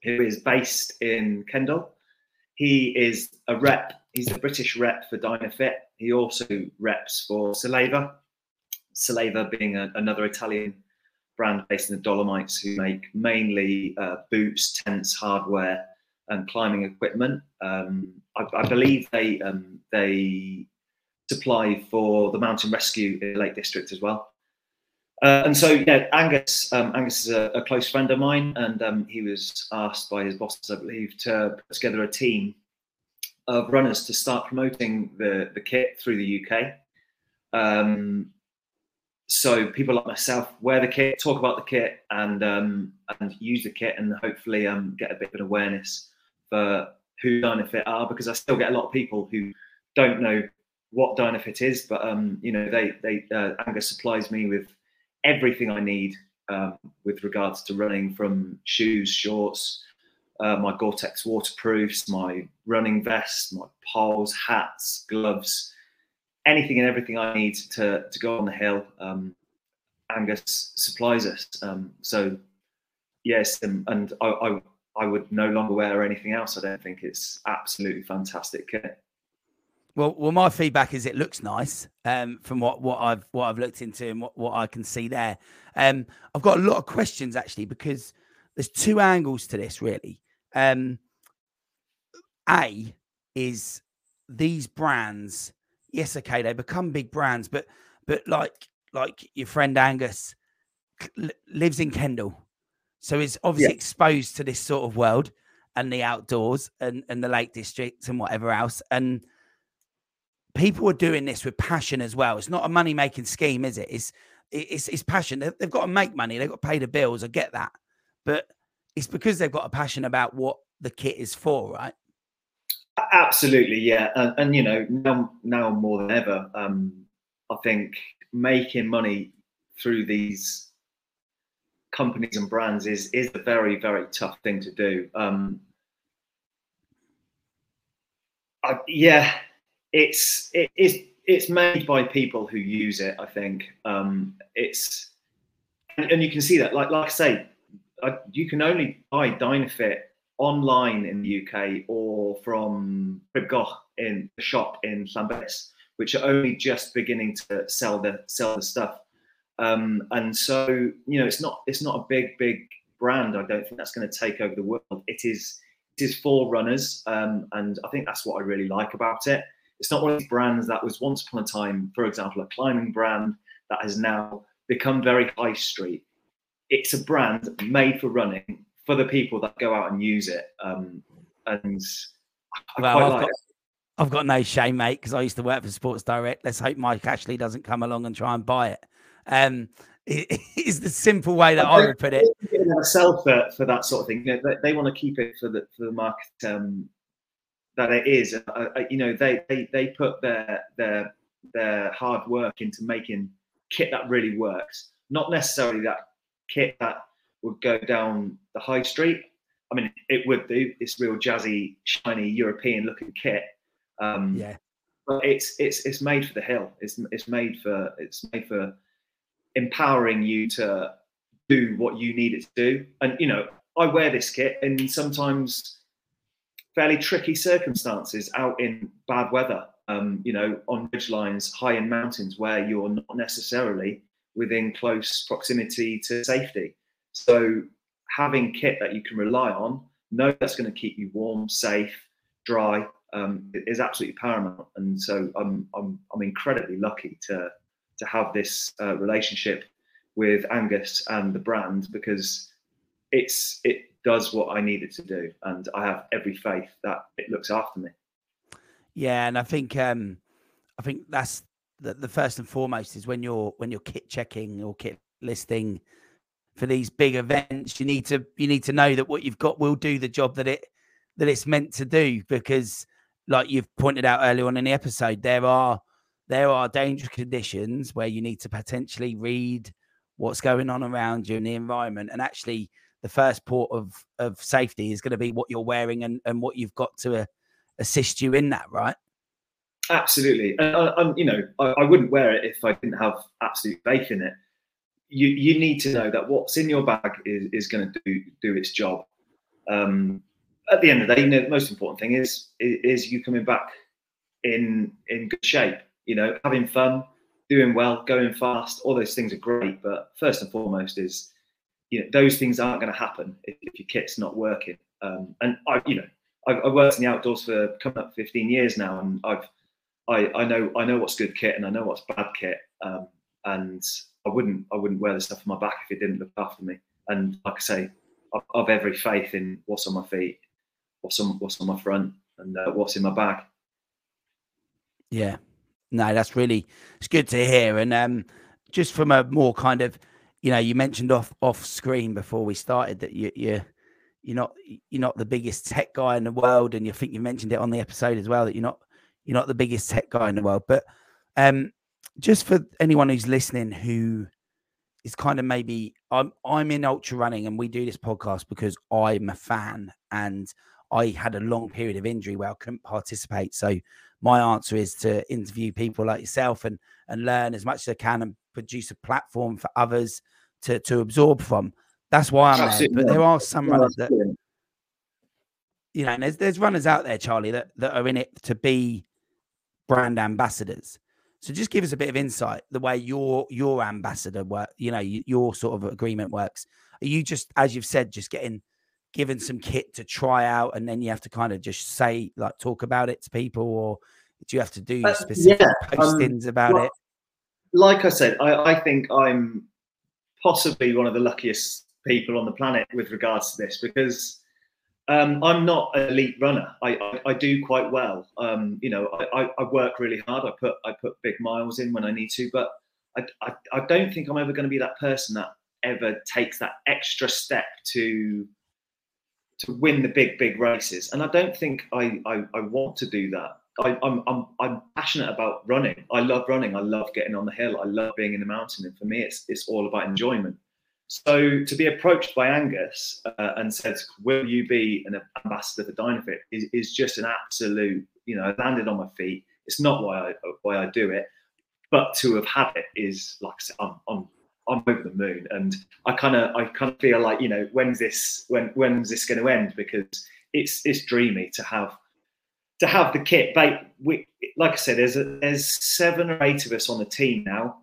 who is based in Kendal. He is a rep. He's a British rep for Dynafit. He also reps for Salewa. Salewa being a, another Italian brand based in the Dolomites who make mainly uh, boots, tents, hardware, and climbing equipment. Um, I, I, believe they um, they supply for the mountain rescue in the Lake District as well. Uh, and so, yeah, Angus, um, Angus is a, a, close friend of mine, and um, he was asked by his bosses, I believe, to put together a team of runners to start promoting the, the kit through the UK. Um, so people like myself wear the kit, talk about the kit, and um, and use the kit, and hopefully um, get a bit of an awareness for who Dynafit are, because I still get a lot of people who don't know what Dynafit is, but um, you know, they they uh, Angus supplies me with everything I need um, with regards to running, from shoes, shorts, uh, my Gore-Tex waterproofs, my running vest, my poles, hats, gloves, anything and everything I need to to go on the hill. Um, Angus supplies us. Um, so yes, and, and I, I I would no longer wear anything else. I don't think it's absolutely fantastic kit. Well, well, my feedback is it looks nice um, from what, what I've what I've looked into and what, what I can see there. Um, I've got a lot of questions actually because there's two angles to this really. Um, a is these brands, yes, okay, they become big brands, but but like like your friend Angus lives in Kendal, so he's obviously yeah. exposed to this sort of world and the outdoors and and the Lake District and whatever else and people are doing this with passion as well. It's not a money making scheme, is it? It's it's, it's passion. They've got to make money. They've got to pay the bills. I get that, but it's because they've got a passion about what the kit is for, right? Absolutely, yeah. And, and you know, now now more than ever, um, I think making money through these companies and brands is is a very very tough thing to do. Um, I, yeah, it's it is it's made by people who use it. I think um, it's and, and, you can see that. Like like I say, I, you can only buy Dynafit online in the UK or from Crib in the shop in Llanberis, which are only just beginning to sell the sell the stuff. Um, and so you know, it's not it's not a big big brand. I don't think that's going to take over the world. It is it is for runners, um, and I think that's what I really like about it. It's not one of these brands that was once upon a time, for example, a climbing brand that has now become very high street. It's a brand made for running for the people that go out and use it. Um, and I well, I've, like got, I've got no shame, mate, because I used to work for Sports Direct. Let's hope Mike Ashley doesn't come along and try and buy it. Um, it is the simple way that I, I would put it. Sell for, for that sort of thing. You know, they, they, want to keep it for the for the market um, that it is. Uh, you know, they, they they put their their their hard work into making kit that really works. Not necessarily that kit that would go down the high street. I mean, it would do. It's real jazzy, shiny European looking kit. Um, yeah. But it's it's it's made for the hill. It's it's made for it's made for empowering you to do what you need it to do. And you know, I wear this kit, and sometimes fairly tricky circumstances out in bad weather, um, you know, on ridge lines, high in mountains where you're not necessarily within close proximity to safety. So having kit that you can rely on, know that's going to keep you warm, safe, dry, um, is absolutely paramount. And so I'm, I'm, I'm incredibly lucky to, to have this uh, relationship with Angus and the brand because it's, it, does what I need it to do, and I have every faith that it looks after me. Yeah, and I think um, I think that's the, the first and foremost is when you're when you're kit checking or kit listing for these big events, you need to you need to know that what you've got will do the job that it that it's meant to do. Because, like you've pointed out earlier on in the episode, there are there are dangerous conditions where you need to potentially read what's going on around you in the environment, and actually, the first port of of safety is going to be what you're wearing and and what you've got to uh, assist you in that, right? Absolutely, and I, uh, you know, I, I, wouldn't wear it if I didn't have absolute faith in it. You you need to know that what's in your bag is, is going to do do its job. Um, at the end of the day, you know, the most important thing is, is is you coming back in in good shape. You know, having fun, doing well, going fast. All those things are great, but first and foremost is you know those things aren't going to happen if, if, your kit's not working. Um, and I, you know, I've, I've worked in the outdoors for coming up 15 years now, and I've I, I know I know what's good kit and I know what's bad kit, um, and I wouldn't I wouldn't wear the stuff on my back if it didn't look after me. And like I say, I've, I've every faith in what's on my feet, what's on what's on my front, and uh, what's in my bag. Yeah, no, that's really it's good to hear. And um, just from a more kind of, you know, you mentioned off off screen before we started that you you you're not you're not the biggest tech guy in the world, and you think you mentioned it on the episode as well that you're not you're not the biggest tech guy in the world, but um, just for anyone who's listening who is kind of maybe I'm I'm in ultra running and we do this podcast because I'm a fan and I had a long period of injury where I couldn't participate. So my answer is to interview people like yourself and and learn as much as I can and produce a platform for others to to absorb from. That's why I'm there. But there are some runners that you know, and there's there's runners out there, Charlie, that that are in it to be brand ambassadors. So just give us a bit of insight the way your your ambassador work, you know, your sort of agreement works. Are you just, as you've said, just getting given some kit to try out, and then you have to kind of just say, like, talk about it to people, or do you have to do uh, specific yeah, um, postings um, about well, it? Like I said, I, I think I'm possibly one of the luckiest people on the planet with regards to this because um, I'm not an elite runner. I, I, I do quite well. Um, you know, I, I, work really hard. I put I put big miles in when I need to, but I, I, I don't think I'm ever going to be that person that ever takes that extra step to to win the big big races. And I don't think I I, I want to do that. I, I'm, I'm I'm passionate about running. I love running. I love getting on the hill. I love being in the mountain. And for me, it's it's all about enjoyment. So to be approached by Angus uh, and said, "Will you be an ambassador for Dynafit?" is, is just an absolute, you know, landed on my feet. It's not why I why I do it, but to have had it is like I said, I'm, I'm I'm over the moon, and I kind of I kind of feel like you know when's this when when's this going to end because it's it's dreamy to have to have the kit. But we, like I said, there's a, there's seven or eight of us on the team now,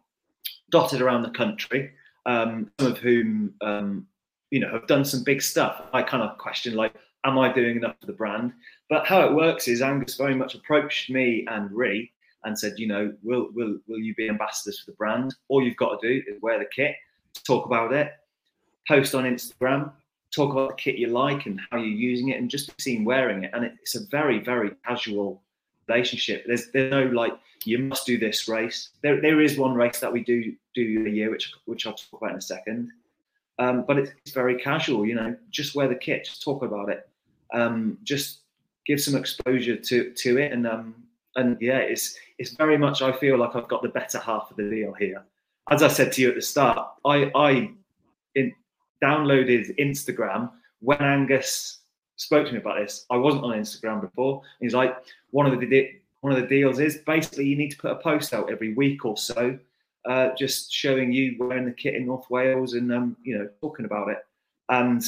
dotted around the country um, some of whom um, you know have done some big stuff. I kind of question like, am I doing enough for the brand? But how it works is Angus very much approached me and Ree and said, you know, will will will you be ambassadors for the brand? All you've got to do is wear the kit, talk about it, post on Instagram, talk about the kit you like and how you're using it, and just seen wearing it. And it's a very very casual relationship. There's there's no like you must do this race. There there is one race that we do do a year, which which I'll talk about in a second. Um, but it's, it's, very casual, you know. Just wear the kit, just talk about it, um, just give some exposure to to it, and um, and yeah, it's it's very much. I feel like I've got the better half of the deal here. As I said to you at the start, I I in, downloaded Instagram when Angus spoke to me about this. I wasn't on Instagram before. He's like, one of the one of the deals is basically you need to put a post out every week or so, uh, just showing you wearing the kit in North Wales and um, you know talking about it. And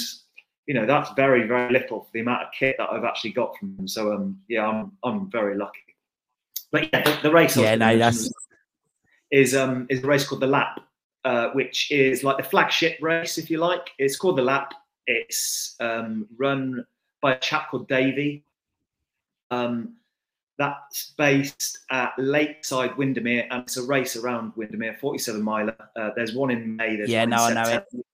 you know that's very very little for the amount of kit that I've actually got from them. So um, yeah, I'm I'm very lucky. But yeah, the, the race yeah, no, that's... is um is a race called the Lap, uh, which is like the flagship race, if you like. It's called the Lap. It's um, run by a chap called Davey. Um, that's based at Lakeside Windermere, and it's a race around Windermere, 47 miler. Uh, there's one in May. There's yeah, no, I know it.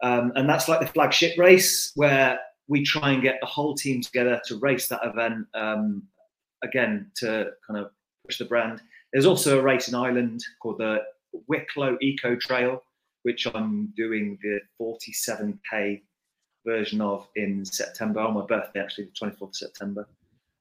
Um, and that's like the flagship race where we try and get the whole team together to race that event. Um, again, to kind of push the brand. There's also a race in Ireland called the Wicklow Eco Trail, which I'm doing the 47k version of in September on my birthday, actually, the 24th of September.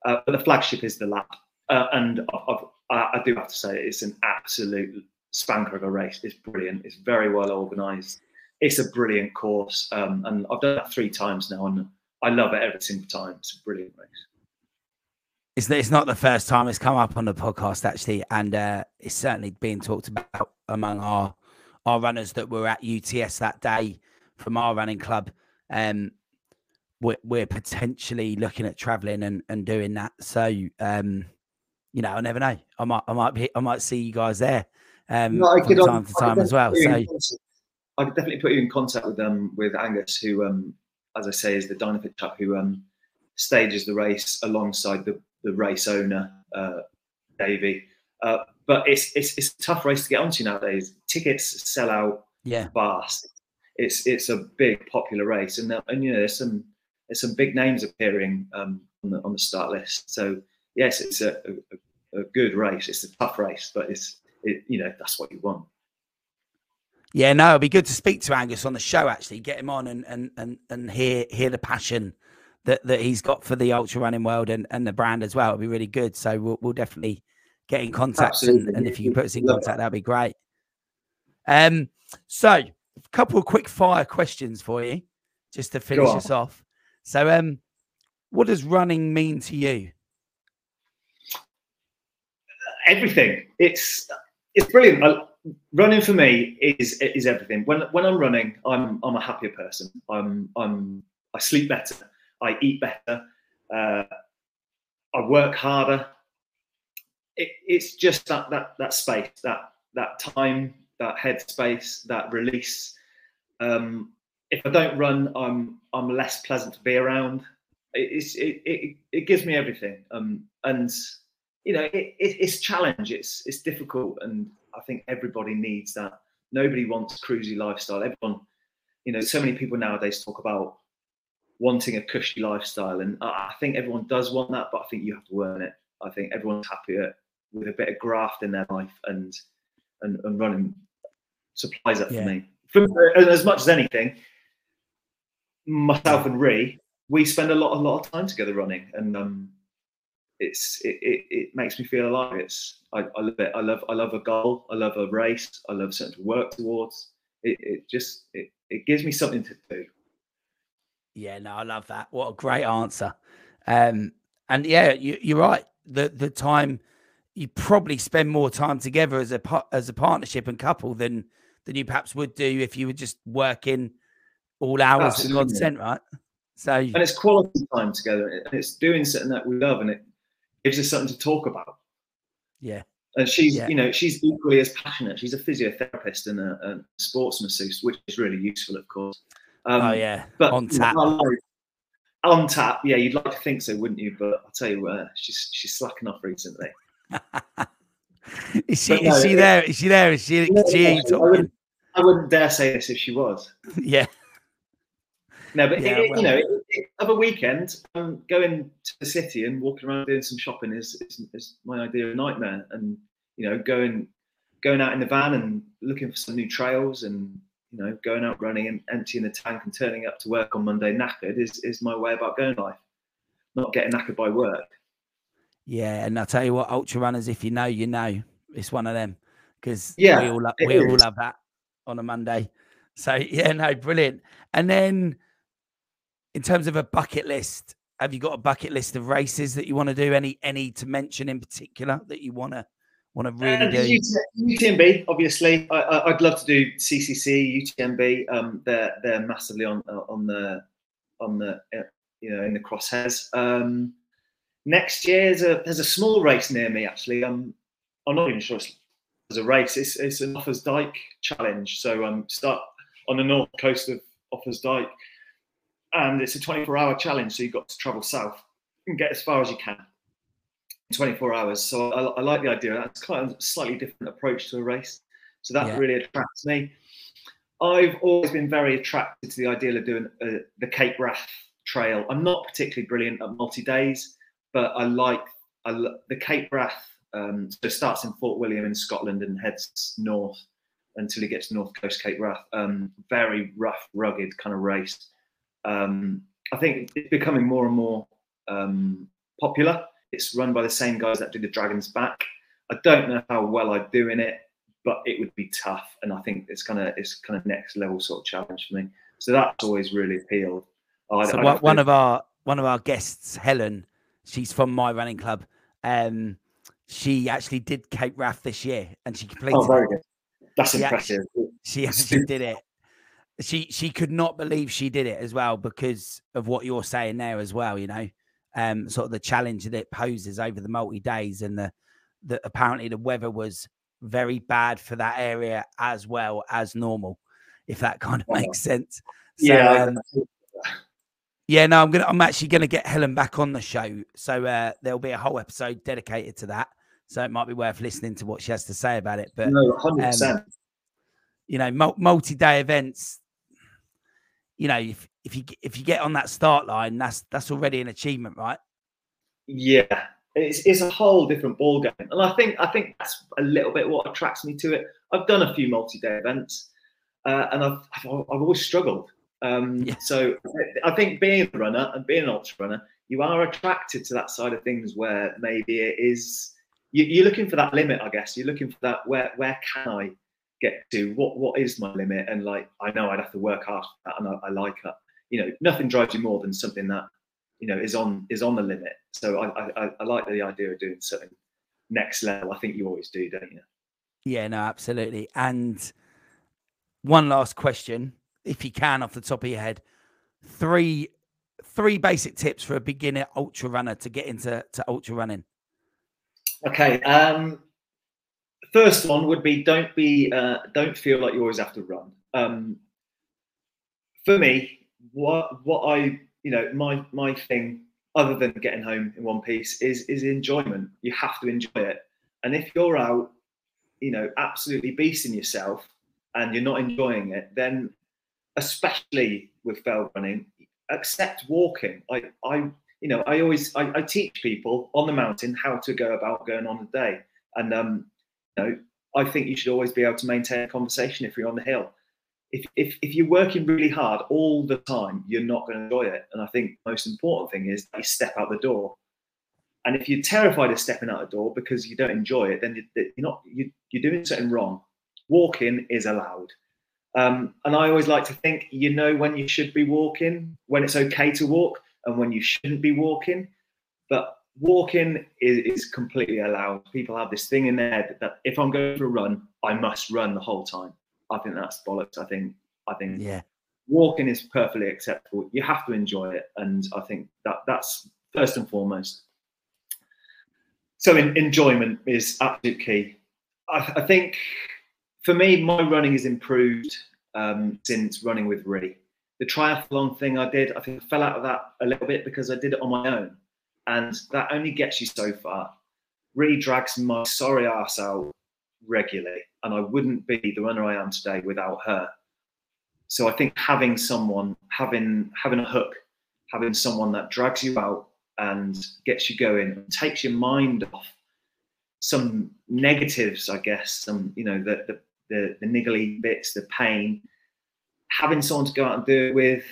Uh, but the flagship is the lap, uh, and I've, i do have to say it's an absolute spanker of a race. It's brilliant. It's very well organised. It's a brilliant course, um, and I've done that three times now, and I love it every single time. It's a brilliant race. It's, it's not the first time it's come up on the podcast actually, and uh, it's certainly being talked about among our our runners that were at UTS that day from our running club. Um, we're, we're potentially looking at traveling and, and doing that. So, um, you know, I never know. I might, I might be, I might see you guys there um, no, from time to time as well. So, I could definitely put you in contact with um with Angus, who um, as I say, is the Dynafit chap who um stages the race alongside the the race owner, uh, Davey. Uh, but it's, it's it's a tough race to get onto nowadays. Tickets sell out yeah. fast. It's it's a big popular race, and and you know there's some there's some big names appearing um, on the on the start list. So yes, it's a, a, a good race. It's a tough race, but it's it, you know that's what you want. Yeah, no, it'd be good to speak to Angus on the show. Actually, get him on and and and and hear hear the passion that that he's got for the ultra running world and and the brand as well. It'd be really good. So we'll we'll definitely get in contact, and, and, if you can put us in contact, that'd be great. Um, so a couple of quick fire questions for you, just to finish us off. So, um, what does running mean to you? Everything. It's it's brilliant. I, running for me is is everything. When when I'm running, I'm I'm a happier person. I'm I'm I sleep better. I eat better. Uh, I work harder. It, it's just that that that space, that that time, that headspace, that release. Um, if I don't run, I'm I'm less pleasant to be around. It's it it, it gives me everything. Um, and you know, it, it, it's challenge. It's it's difficult, and I think everybody needs that. Nobody wants cruisy lifestyle. Everyone, you know, so many people nowadays talk about wanting a cushy lifestyle, and I think everyone does want that, but I think you have to earn it. I think everyone's happier with a bit of graft in their life, and and, and running supplies up yeah. for me. For, as much as anything, myself and Ree, we spend a lot, a lot of time together running, and um, it's it, it, it, makes me feel alive. It's I, I love it. I love I love a goal. I love a race. I love something to work towards. It, it just it, it gives me something to do. Yeah, no, I love that. What a great answer. Um, and yeah, you, you're right. The the time you probably spend more time together as a as a partnership and couple than than you perhaps would do if you were just working all hours Absolutely. at God sent, right? So and it's quality time together, and it's doing something that we love, and it gives us something to talk about. Yeah. And she's, yeah. you know, she's equally as passionate. She's a physiotherapist and a, a sports masseuse, which is really useful, of course. Um, oh yeah, but on tap. On tap, yeah, you'd like to think so, wouldn't you? But I'll tell you what, she's she's slacking off recently. is she? No, is she there? Is she there? Is she? She ain't I, wouldn't, I wouldn't dare say this if she was. yeah. No, but yeah, it, well, you know, of a weekend, um, going to the city and walking around doing some shopping is, is, is my idea of nightmare. And you know, going going out in the van and looking for some new trails and you know, going out running and emptying the tank and turning up to work on Monday knackered is is my way about going life. Not getting knackered by work. Yeah, and I tell you what, ultra runners, if you know, you know, it's one of them because yeah, we all love, we all love that on a Monday. So yeah, no, brilliant. And then in terms of a bucket list, have you got a bucket list of races that you want to do? Any any to mention in particular that you want to want to really uh, do? UTMB, obviously. I, would love to do CCC, UTMB. Um, they're they're massively on uh, on the on the uh, you know in the crosshairs. Um, next year there's a there's a small race near me actually. I'm I'm not even sure it's a race. It's it's an Offa's Dyke challenge. So um start on the north coast of Offa's Dyke and it's a 24 hour challenge. So you've got to travel south and get as far as you can in 24 hours. So I, I like the idea. That's quite a slightly different approach to a race. So that yeah. really attracts me. I've always been very attracted to the idea of doing uh, the Cape Wrath Trail. I'm not particularly brilliant at multi days, but I like I the Cape Wrath. Um, so it starts in Fort William in Scotland and heads north until he gets to North Coast Cape Wrath. Um, very rough, rugged kind of race. Um, I think it's becoming more and more um, popular. It's run by the same guys that do the Dragon's Back. I don't know how well I'd do in it, but it would be tough, and I think it's kind of it's kind of next level sort of challenge for me. So that's always really appealed. I'd, so I'd one of our one of our guests, Helen, she's from my running club. Um, she actually did Cape Wrath this year, and she completed. Oh, very good. That's she impressive. Actually, she actually did it. She she could not believe she did it as well because of what you're saying there as well. You know, um, sort of the challenge that it poses over the multi days, and the that apparently the weather was very bad for that area as well as normal, if that kind of makes sense. So, yeah. Um, yeah, no, I'm gonna. I'm actually gonna get Helen back on the show, so uh, there'll be a whole episode dedicated to that. So it might be worth listening to what she has to say about it. But no, hundred um, percent. You know, multi-day events. You know, if if you if you get on that start line, that's that's already an achievement, right? Yeah, it's, it's a whole different ball game, and I think I think that's a little bit what attracts me to it. I've done a few multi-day events, uh, and I've, I've always struggled. Um. So I think being a runner and being an ultra runner, you are attracted to that side of things where maybe it is you, are looking for that limit. I guess you're looking for that where where can I get to? What what is my limit? And like I know I'd have to work hard for that, and I, I like it. You know, nothing drives you more than something that you know is on is on the limit. So I, I, I like the idea of doing something next level. I think you always do, don't you? Yeah, no, absolutely. And one last question, if you can, off the top of your head, three three basic tips for a beginner ultra runner to get into to ultra running. Okay. Um, first one would be don't be uh, don't feel like you always have to run. Um, for me, what what I you know my my thing other than getting home in one piece is is enjoyment. You have to enjoy it, and if you're out, you know, absolutely beasting yourself and you're not enjoying it, then especially with fell running, accept walking. I I you know I always I, I teach people on the mountain how to go about going on a day, and um, you know I think you should always be able to maintain a conversation if you're on the hill if, if, if you're working really hard all the time, you're not going to enjoy it. And I think the most important thing is that you step out the door. And if you're terrified of stepping out the door because you don't enjoy it, then you're not you, you're doing something wrong. Walking is allowed. Um, and I always like to think you know when you should be walking, when it's okay to walk, and when you shouldn't be walking. But walking is, is completely allowed. People have this thing in their head that if I'm going for a run, I must run the whole time. I think that's bollocks. I think I think yeah, walking is perfectly acceptable. You have to enjoy it, and I think that that's first and foremost. So in, enjoyment is absolute key. I, I, think for me, my running has improved um, since running with Ree. The triathlon thing I did, I think I fell out of that a little bit because I did it on my own, and that only gets you so far. Ree drags my sorry ass out regularly, and I wouldn't be the runner I am today without her. So I think having someone, having having a hook, having someone that drags you out and gets you going takes your mind off some negatives, I guess, some you know the the the, the niggly bits, the pain. Having someone to go out and do it with,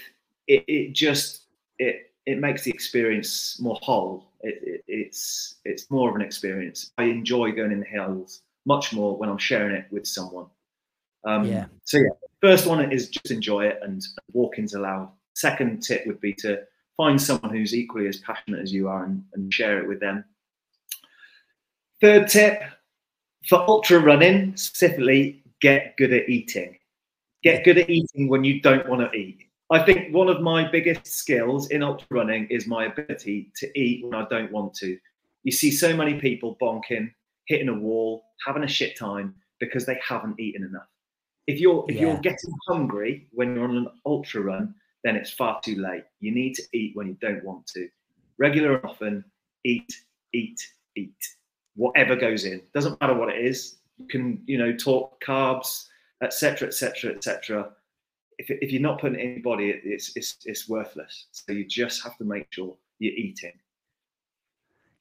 it, it just it it makes the experience more whole. It, it, it's it's more of an experience. I enjoy going in the hills much more when I'm sharing it with someone. Um, yeah. So yeah, first one is just enjoy it and walking's allowed. Second tip would be to find someone who's equally as passionate as you are and, and share it with them. Third tip for ultra running specifically, get good at eating. Get good at eating when you don't want to eat. I think one of my biggest skills in ultra running is my ability to eat when I don't want to. You see so many people bonking, hitting a wall, having a shit time because they haven't eaten enough. If you're if yeah. you're getting hungry when you're on an ultra run, then it's far too late. You need to eat when you don't want to. Regular and often, eat, eat, eat. Whatever goes in doesn't matter what it is. You can you know talk carbs, etc., etc., etc. If, if you're not putting it in your body, it's, it's it's worthless. So you just have to make sure you're eating.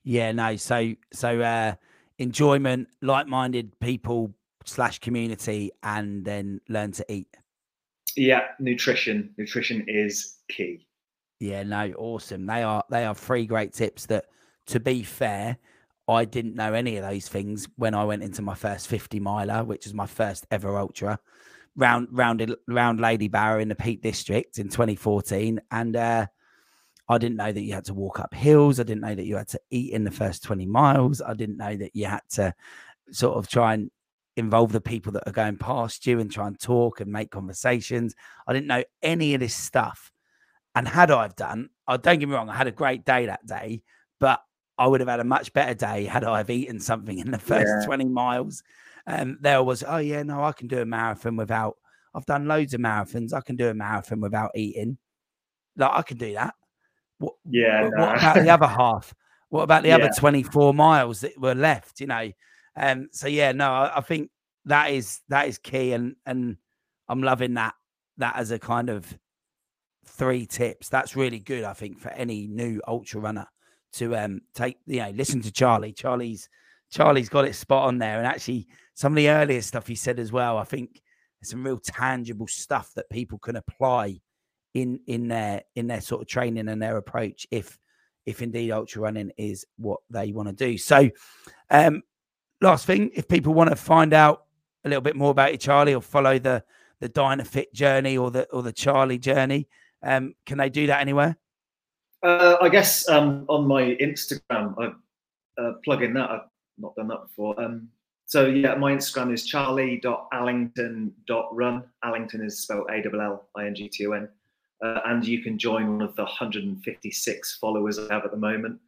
Yeah, no. So so uh enjoyment, like-minded people slash community and then learn to eat. Yeah, nutrition. Nutrition is key. Yeah, no, awesome. They are they are three great tips that to be fair, I didn't know any of those things when I went into my first 50 miler, which was my first ever ultra round rounded round Ladybower in the Peak District in 2014. And uh I didn't know that you had to walk up hills. I didn't know that you had to eat in the first 20 miles. I didn't know that you had to sort of try and involve the people that are going past you and try and talk and make conversations. I didn't know any of this stuff. And had I have done, I don't get me wrong, I had a great day that day, but I would have had a much better day had I have eaten something in the first yeah. 20 miles. Um, there was, oh yeah, no, I can do a marathon without. I've done loads of marathons. I can do a marathon without eating. Like I can do that. What, yeah. What, no. what about the other half? What about the yeah. other 24 miles that were left? You know, um, so yeah, no, I, I, think that is that is key, and and I'm loving that that as a kind of three tips. That's really good, I think, for any new ultra runner to um take you know listen to Charlie. Charlie's Charlie's got it spot on there, and actually some of the earlier stuff he said as well. I think there's some real tangible stuff that people can apply in in their in their sort of training and their approach if if indeed ultra running is what they want to do. So um last thing, if people want to find out a little bit more about you, Charlie, or follow the the Dynafit journey or the or the Charlie journey, um, can they do that anywhere? Uh, I guess um, on my Instagram, I uh, plug in that. I've not done that before. Um, so yeah, my Instagram is charlie.allington.run. Allington is spelled A L L I N G T O N. Uh, and you can join one of the 156 followers I have at the moment.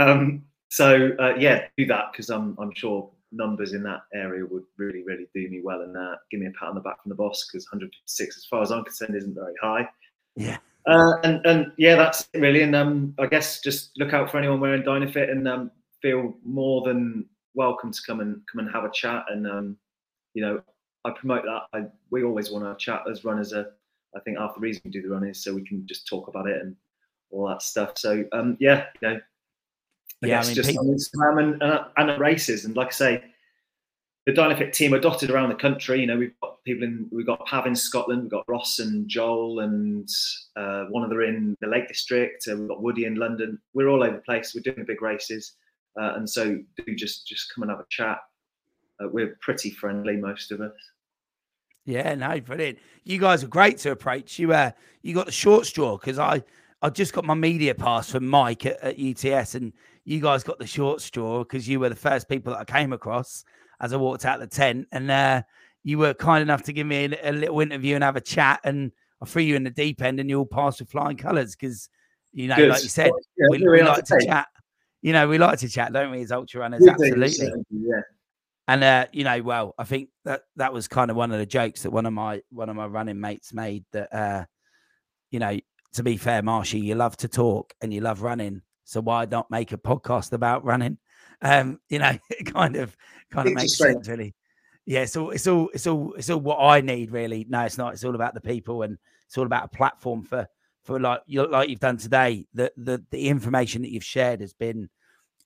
Um, so uh, yeah, do that because I'm I'm sure numbers in that area would really really do me well and uh, give me a pat on the back from the boss because 156, as far as I'm concerned, isn't very high. Yeah. Uh, and and yeah, that's it really. And um, I guess just look out for anyone wearing Dynafit and um, feel more than welcome to come and come and have a chat. And um, you know, I promote that. I, we always want to chat as runners. Are, I think half the reason we do the run is so we can just talk about it and all that stuff. So um, yeah, you know, I yeah, I mean, just people... on Instagram and, and, and at races. And like I say, the Dynafit team are dotted around the country. You know, we've got people in, we've got Pav in Scotland, we've got Ross and Joel, and uh, one of them in the Lake District. Uh, we've got Woody in London. We're all over the place. We're doing big races, uh, and so do just just come and have a chat. Uh, we're pretty friendly, most of us. Yeah, no, brilliant. You guys are great to approach. You uh, you got the short straw because I I just got my media pass from Mike at, at UTS, and you guys got the short straw because you were the first people that I came across as I walked out of the tent, and uh, you were kind enough to give me a, a, little interview and have a chat, and I threw you in the deep end, and you all passed with flying colours because you know, Good. like you said, yeah, we, we, like to, to chat. You know, we like to chat, don't we, as ultra runners? We Absolutely. yeah. And uh, you know, well, I think that that was kind of one of the jokes that one of my one of my running mates made. That uh, you know, to be fair, Marshy, you love to talk and you love running, so why not make a podcast about running? Um, you know, it kind of kind of makes sense, really. Yeah, so it's all it's all it's all what I need, really. No, it's not. It's all about the people, and it's all about a platform for for like you like you've done today. The the the information that you've shared has been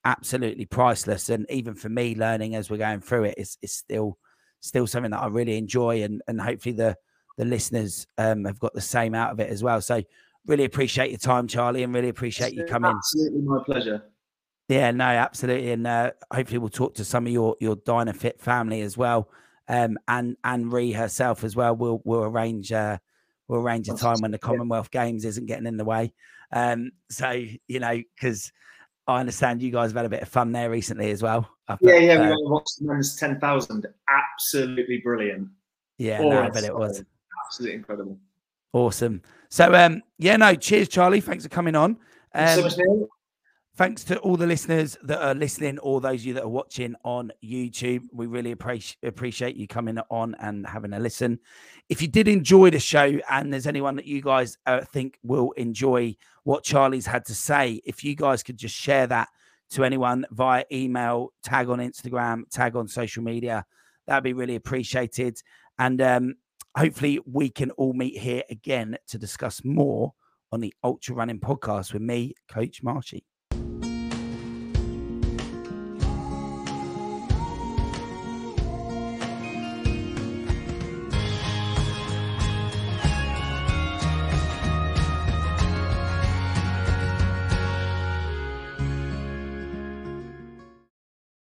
absolutely priceless, and even for me, learning as we're going through it, it's it's still still something that I really enjoy, and and hopefully the the listeners um, have got the same out of it as well. So really appreciate your time, Charlie, and really appreciate you coming. Absolutely, my pleasure. Yeah, no, absolutely, and uh, hopefully we'll talk to some of your your Dynafit family as well, um, and and Ree herself as well. We'll we'll arrange uh, we'll arrange a time when the Commonwealth Games isn't getting in the way. Um, so you know, because I understand you guys have had a bit of fun there recently as well. yeah, yeah, uh, we watched the men's ten thousand. Absolutely brilliant. Yeah, no, I bet it was absolutely incredible. Awesome. So um, yeah, no, cheers, Charlie. Thanks for coming on. Um, so thanks to all the listeners that are listening, all those of you that are watching on YouTube. We really appreciate appreciate you coming on and having a listen. If you did enjoy the show, and there's anyone that you guys uh, think will enjoy what Charlie's had to say, if you guys could just share that to anyone via email, tag on Instagram, tag on social media, that'd be really appreciated. And um, hopefully we can all meet here again to discuss more on the Ultra Running Podcast with me, Coach Marshy.